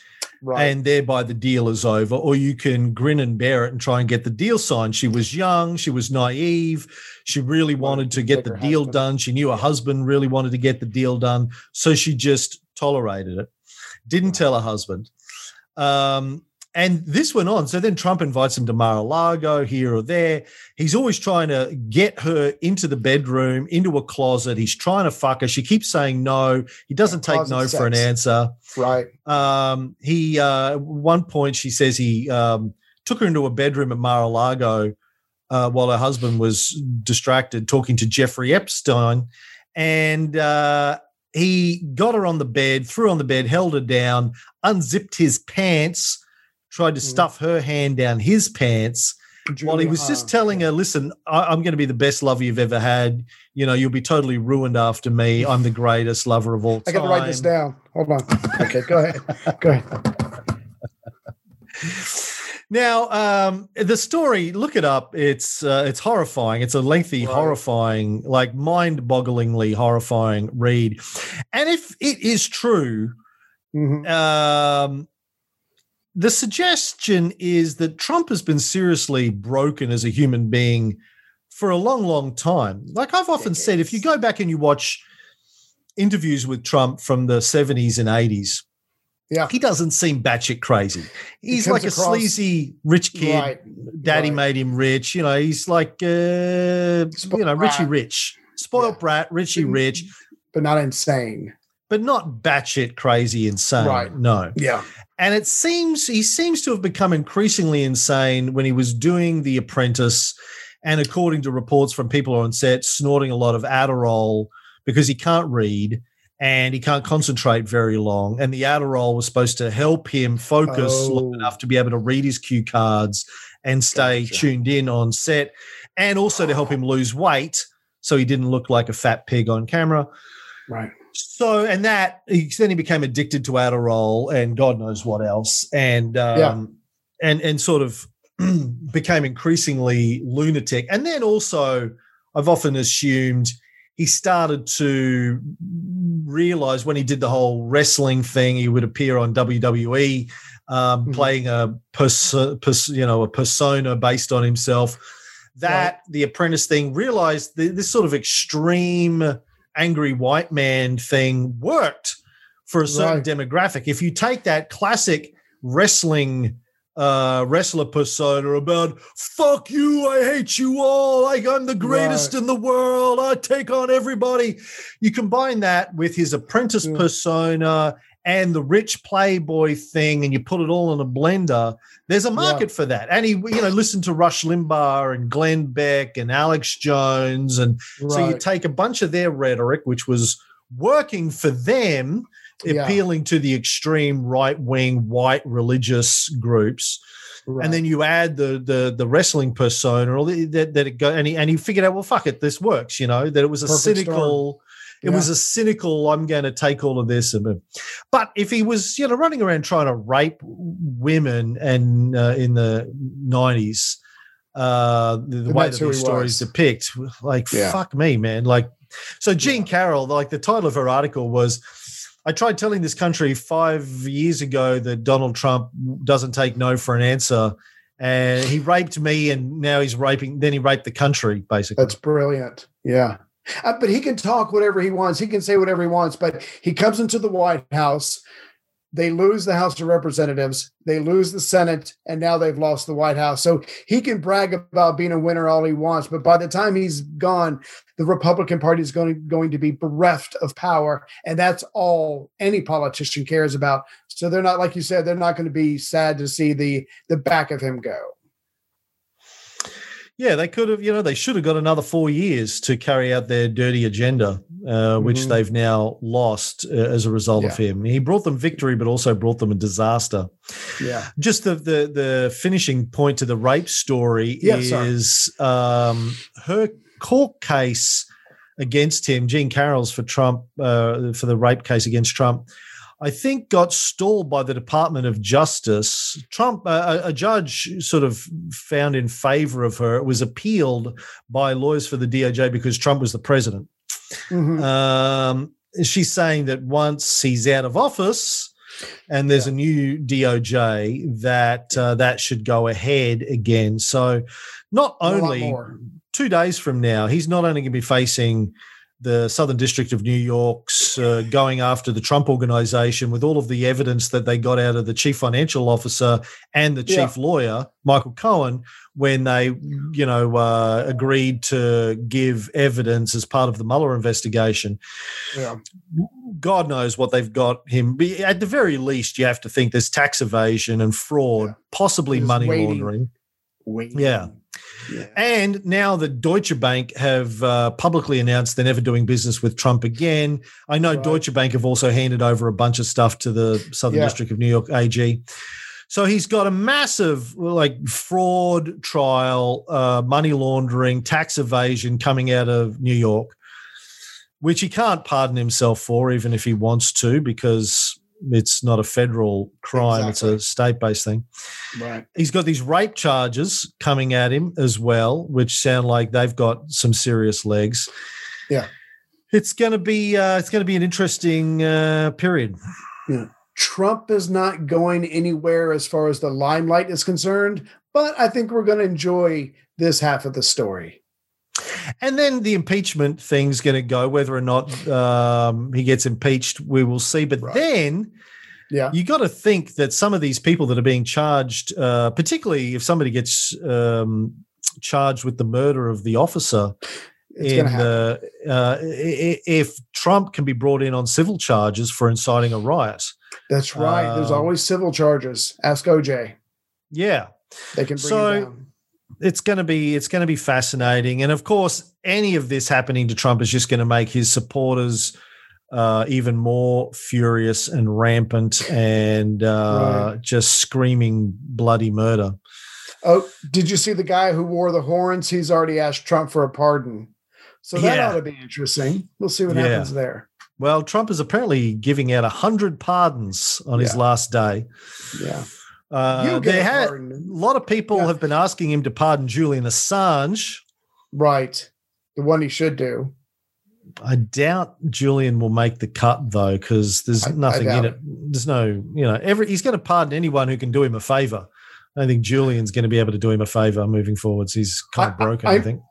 [SPEAKER 7] Right.
[SPEAKER 6] and thereby the deal is over, or you can grin and bear it and try and get the deal signed. She was young, she was naive, she really wanted to get the deal done. She knew her husband really wanted to get the deal done, so she just tolerated it, didn't tell her husband. Um, and this went on. So then Trump invites him to Mar-a-Lago here or there. He's always trying to get her into the bedroom, into a closet. He's trying to fuck her. She keeps saying no. He doesn't
[SPEAKER 7] Yeah,
[SPEAKER 6] take no
[SPEAKER 7] closet
[SPEAKER 6] for an answer.
[SPEAKER 7] Right.
[SPEAKER 6] Um, he uh, at one point she says he um, took her into a bedroom at Mar-a-Lago uh, while her husband was distracted talking to Jeffrey Epstein, and uh, he got her on the bed, threw her on the bed, held her down, unzipped his pants, tried to
[SPEAKER 7] Mhm.
[SPEAKER 6] stuff her hand down his pants. While he was just telling her, "Listen, I, I'm going to be the best lover you've ever had. You know, you'll be totally ruined after me. I'm the greatest lover of all time.
[SPEAKER 7] I got to write this down. Hold on. Okay, go ahead. Go ahead.
[SPEAKER 6] Now, um, the story, look it up. It's uh, it's horrifying. It's a lengthy,
[SPEAKER 7] Right.
[SPEAKER 6] horrifying, like mind-bogglingly horrifying read. And if it is true,
[SPEAKER 7] Mhm.
[SPEAKER 6] um, the suggestion is that Trump has been seriously broken as a human being for a long, long time. Like I've often said, if you go back and you watch interviews with Trump from the 70s and 80s,
[SPEAKER 7] Yeah.
[SPEAKER 6] he doesn't seem batshit crazy. He's
[SPEAKER 7] comes
[SPEAKER 6] like a
[SPEAKER 7] across-
[SPEAKER 6] sleazy rich kid.
[SPEAKER 7] Right.
[SPEAKER 6] Daddy
[SPEAKER 7] right.
[SPEAKER 6] made him rich. You know, he's like, uh,
[SPEAKER 7] Spoiled
[SPEAKER 6] you know, Richie. Rich, spoiled
[SPEAKER 7] Yeah.
[SPEAKER 6] brat, Richie Rich,
[SPEAKER 7] But not insane.
[SPEAKER 6] But not batshit crazy insane.
[SPEAKER 7] Right.
[SPEAKER 6] No.
[SPEAKER 7] Yeah.
[SPEAKER 6] And it seems he seems to have become increasingly insane when he was doing The Apprentice, and according to reports from people on set, snorting a lot of Adderall because he can't read and he can't concentrate very long. And the Adderall was supposed to help him focus long
[SPEAKER 7] Oh.
[SPEAKER 6] enough to be able to read his cue cards and stay
[SPEAKER 7] Gotcha.
[SPEAKER 6] tuned in on set, and also to help him lose weight so he didn't look like a fat pig on camera.
[SPEAKER 7] Right.
[SPEAKER 6] So, and that he, then he became addicted to Adderall and God knows what else, and um, and and sort of became increasingly lunatic. And then also, I've often assumed he started to realize when he did the whole wrestling thing, he would appear on WWE, um,
[SPEAKER 7] Mhm.
[SPEAKER 6] playing a perso- pers- you know a persona based on himself. That the Apprentice thing realized th- this sort of extreme angry white man thing worked for a certain
[SPEAKER 7] Right.
[SPEAKER 6] demographic. If you take that classic wrestling uh wrestler persona about fuck you i hate you all like i'm the greatest
[SPEAKER 7] Right.
[SPEAKER 6] in the world i take on everybody you combine that with his apprentice
[SPEAKER 7] Yeah.
[SPEAKER 6] persona and the rich playboy thing and you put it all in a blender there's a market for that and he you know listen to rush limbaugh and glenn beck and alex jones and so you take a bunch of their rhetoric, which was working for them,
[SPEAKER 7] Yeah.
[SPEAKER 6] appealing to the extreme right wing white religious groups,
[SPEAKER 7] Right.
[SPEAKER 6] and then you add the the the wrestling persona, or the, that that it go and he and he figured out, well, fuck it, this works. You know that it was a
[SPEAKER 7] Perfect
[SPEAKER 6] cynical. It was a cynical. I'm going to take all of this, and but if he was, you know, running around trying to rape women and uh, in the '90s, uh, the, the way that these stories
[SPEAKER 7] was.
[SPEAKER 6] depict, like
[SPEAKER 7] Yeah.
[SPEAKER 6] fuck me, man. Like, so Jean Carroll, like the title of her article was. I tried telling this country five years ago that Donald Trump doesn't take no for an answer, and he raped me, and now he's raping. Then he raped the country, basically.
[SPEAKER 7] That's brilliant. Yeah. Uh, but he can talk whatever he wants. He can say whatever he wants. But he comes into the White House. They lose the House of Representatives. They lose the Senate. And now they've lost the White House. So he can brag about being a winner all he wants. But by the time he's gone, the Republican Party is going, going to be bereft of power. And that's all any politician cares about. So they're not, like you said, they're not going to be sad to see the, the back of him go.
[SPEAKER 6] Yeah, they could have, you know, they should have got another four years to carry out their dirty agenda, uh, which
[SPEAKER 7] Mhm.
[SPEAKER 6] they've now lost uh, as a result of him. He brought them victory, but also brought them a disaster.
[SPEAKER 7] Yeah.
[SPEAKER 6] Just the the, the finishing point to the rape story
[SPEAKER 7] Yeah,
[SPEAKER 6] is um, her court case against him, Jean Carroll's for Trump, uh, for the rape case against Trump. I think got stalled by the Department of Justice. Trump, uh, a, judge, sort of found in favor of her. It was appealed by lawyers for the DOJ because Trump was the president.
[SPEAKER 7] Mhm.
[SPEAKER 6] Um, she's saying that once he's out of office and there's a new DOJ, that uh, that should go ahead again. So, not only two days from now, he's not only going to be facing the Southern District of New York's uh, going after the Trump organization with all of the evidence that they got out of the chief financial officer and the chief
[SPEAKER 7] Yeah.
[SPEAKER 6] lawyer, Michael Cohen, when they, you know, uh, agreed to give evidence as part of the Mueller investigation.
[SPEAKER 7] Yeah.
[SPEAKER 6] God knows what they've got him. At the very least, you have to think there's tax evasion and fraud,
[SPEAKER 7] Yeah.
[SPEAKER 6] possibly
[SPEAKER 7] Just
[SPEAKER 6] money
[SPEAKER 7] waiting.
[SPEAKER 6] laundering.
[SPEAKER 7] Wait.
[SPEAKER 6] Yeah.
[SPEAKER 7] Yeah.
[SPEAKER 6] And now the Deutsche Bank have uh, publicly announced they're never doing business with Trump again. I know
[SPEAKER 7] Right.
[SPEAKER 6] Deutsche Bank have also handed over a bunch of stuff to the Southern
[SPEAKER 7] Yeah.
[SPEAKER 6] District of New York AG. So he's got a massive like fraud trial, uh, money laundering, tax evasion coming out of New York, which he can't pardon himself for, even if he wants to, because it's not a federal crime;
[SPEAKER 7] Exactly.
[SPEAKER 6] it's a state-based thing
[SPEAKER 7] Right.
[SPEAKER 6] he's got these rape charges coming at him as well, which sound like they've got some serious legs.
[SPEAKER 7] Yeah.
[SPEAKER 6] It's going to be uh, it's going to be an interesting uh, period.
[SPEAKER 7] Trump is not going anywhere as far as the limelight is concerned, but I think we're going to enjoy this half of the story.
[SPEAKER 6] And then the impeachment thing's going to go. Whether or not um, he gets impeached, we will see. But
[SPEAKER 7] Right.
[SPEAKER 6] then
[SPEAKER 7] Yeah.
[SPEAKER 6] you got to think that some of these people that are being charged, uh, particularly if somebody gets um, charged with the murder of the officer,
[SPEAKER 7] It's
[SPEAKER 6] in the uh, i- if Trump can be brought in on civil charges for inciting a riot.
[SPEAKER 7] That's right. There's
[SPEAKER 6] um,
[SPEAKER 7] always civil charges. Ask OJ.
[SPEAKER 6] Yeah,
[SPEAKER 7] They can bring
[SPEAKER 6] so-
[SPEAKER 7] him down.
[SPEAKER 6] It's going to be it's going to be fascinating, and of course, any of this happening to Trump is just going to make his supporters uh, even more furious and rampant and uh, just screaming bloody murder.
[SPEAKER 7] Oh, did you see the guy who wore the horns? He's already asked Trump for a pardon. So that
[SPEAKER 6] Yeah.
[SPEAKER 7] ought to be interesting. We'll see what
[SPEAKER 6] Yeah.
[SPEAKER 7] happens there.
[SPEAKER 6] Well, Trump is apparently giving out a hundred pardons on his last day.
[SPEAKER 7] Yeah.
[SPEAKER 6] Uh,
[SPEAKER 7] a
[SPEAKER 6] had, a lot of people
[SPEAKER 7] Yeah.
[SPEAKER 6] have been asking him to pardon Julian Assange.
[SPEAKER 7] Right. The one he should do.
[SPEAKER 6] I doubt Julian will make the cut though, because there's
[SPEAKER 7] I- I
[SPEAKER 6] nothing in it. There's no, you know, every he's going to pardon anyone who can do him a favor. I don't think Julian's going to be able to do him a favor moving forwards. He's kind of
[SPEAKER 7] I- I-
[SPEAKER 6] broken, I,
[SPEAKER 7] I-
[SPEAKER 6] think.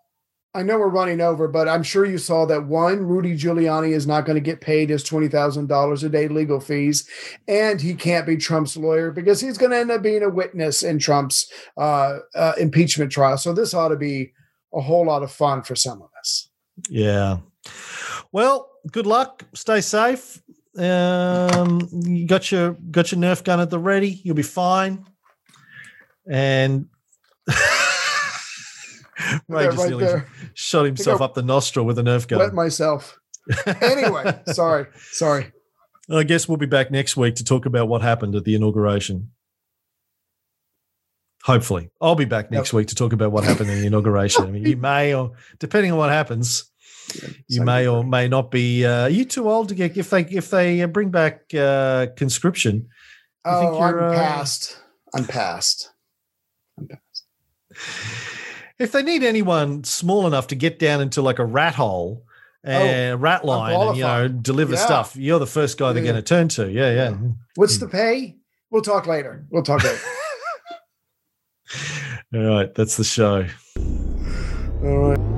[SPEAKER 7] I know we're running over, but I'm sure you saw that one, Rudy Giuliani is not going to get paid his $20,000 a day legal fees, and he can't be Trump's lawyer because he's going to end up being a witness in Trump's uh, uh, impeachment trial. So this ought to be a whole lot of fun for some of us.
[SPEAKER 6] Yeah. Well, good luck. Stay safe. Um, you got your got your Nerf gun at the ready. You'll be fine. And
[SPEAKER 7] right there.
[SPEAKER 6] Shot himself up the nostril with a Nerf gun.
[SPEAKER 7] Wet myself. Anyway, sorry. Sorry.
[SPEAKER 6] I guess we'll be back next week to talk about what happened at the inauguration. Hopefully, I'll be back next week to talk about what happened in the inauguration. I mean, you may, or depending on what happens, you may or may not be. Uh, are you too old to get if they if they uh, bring back uh, conscription?
[SPEAKER 7] Oh, I'm
[SPEAKER 6] uh,
[SPEAKER 7] past. I'm past.
[SPEAKER 6] If they need anyone small enough to get down into like a rat hole oh, and rat line and you know deliver
[SPEAKER 7] Yeah.
[SPEAKER 6] stuff, you're the first guy they're
[SPEAKER 7] Yeah.
[SPEAKER 6] going to turn to. Yeah, yeah.
[SPEAKER 7] What's the hmm. pay? We'll talk later. We'll talk later.
[SPEAKER 6] All right, that's the show.
[SPEAKER 7] All right.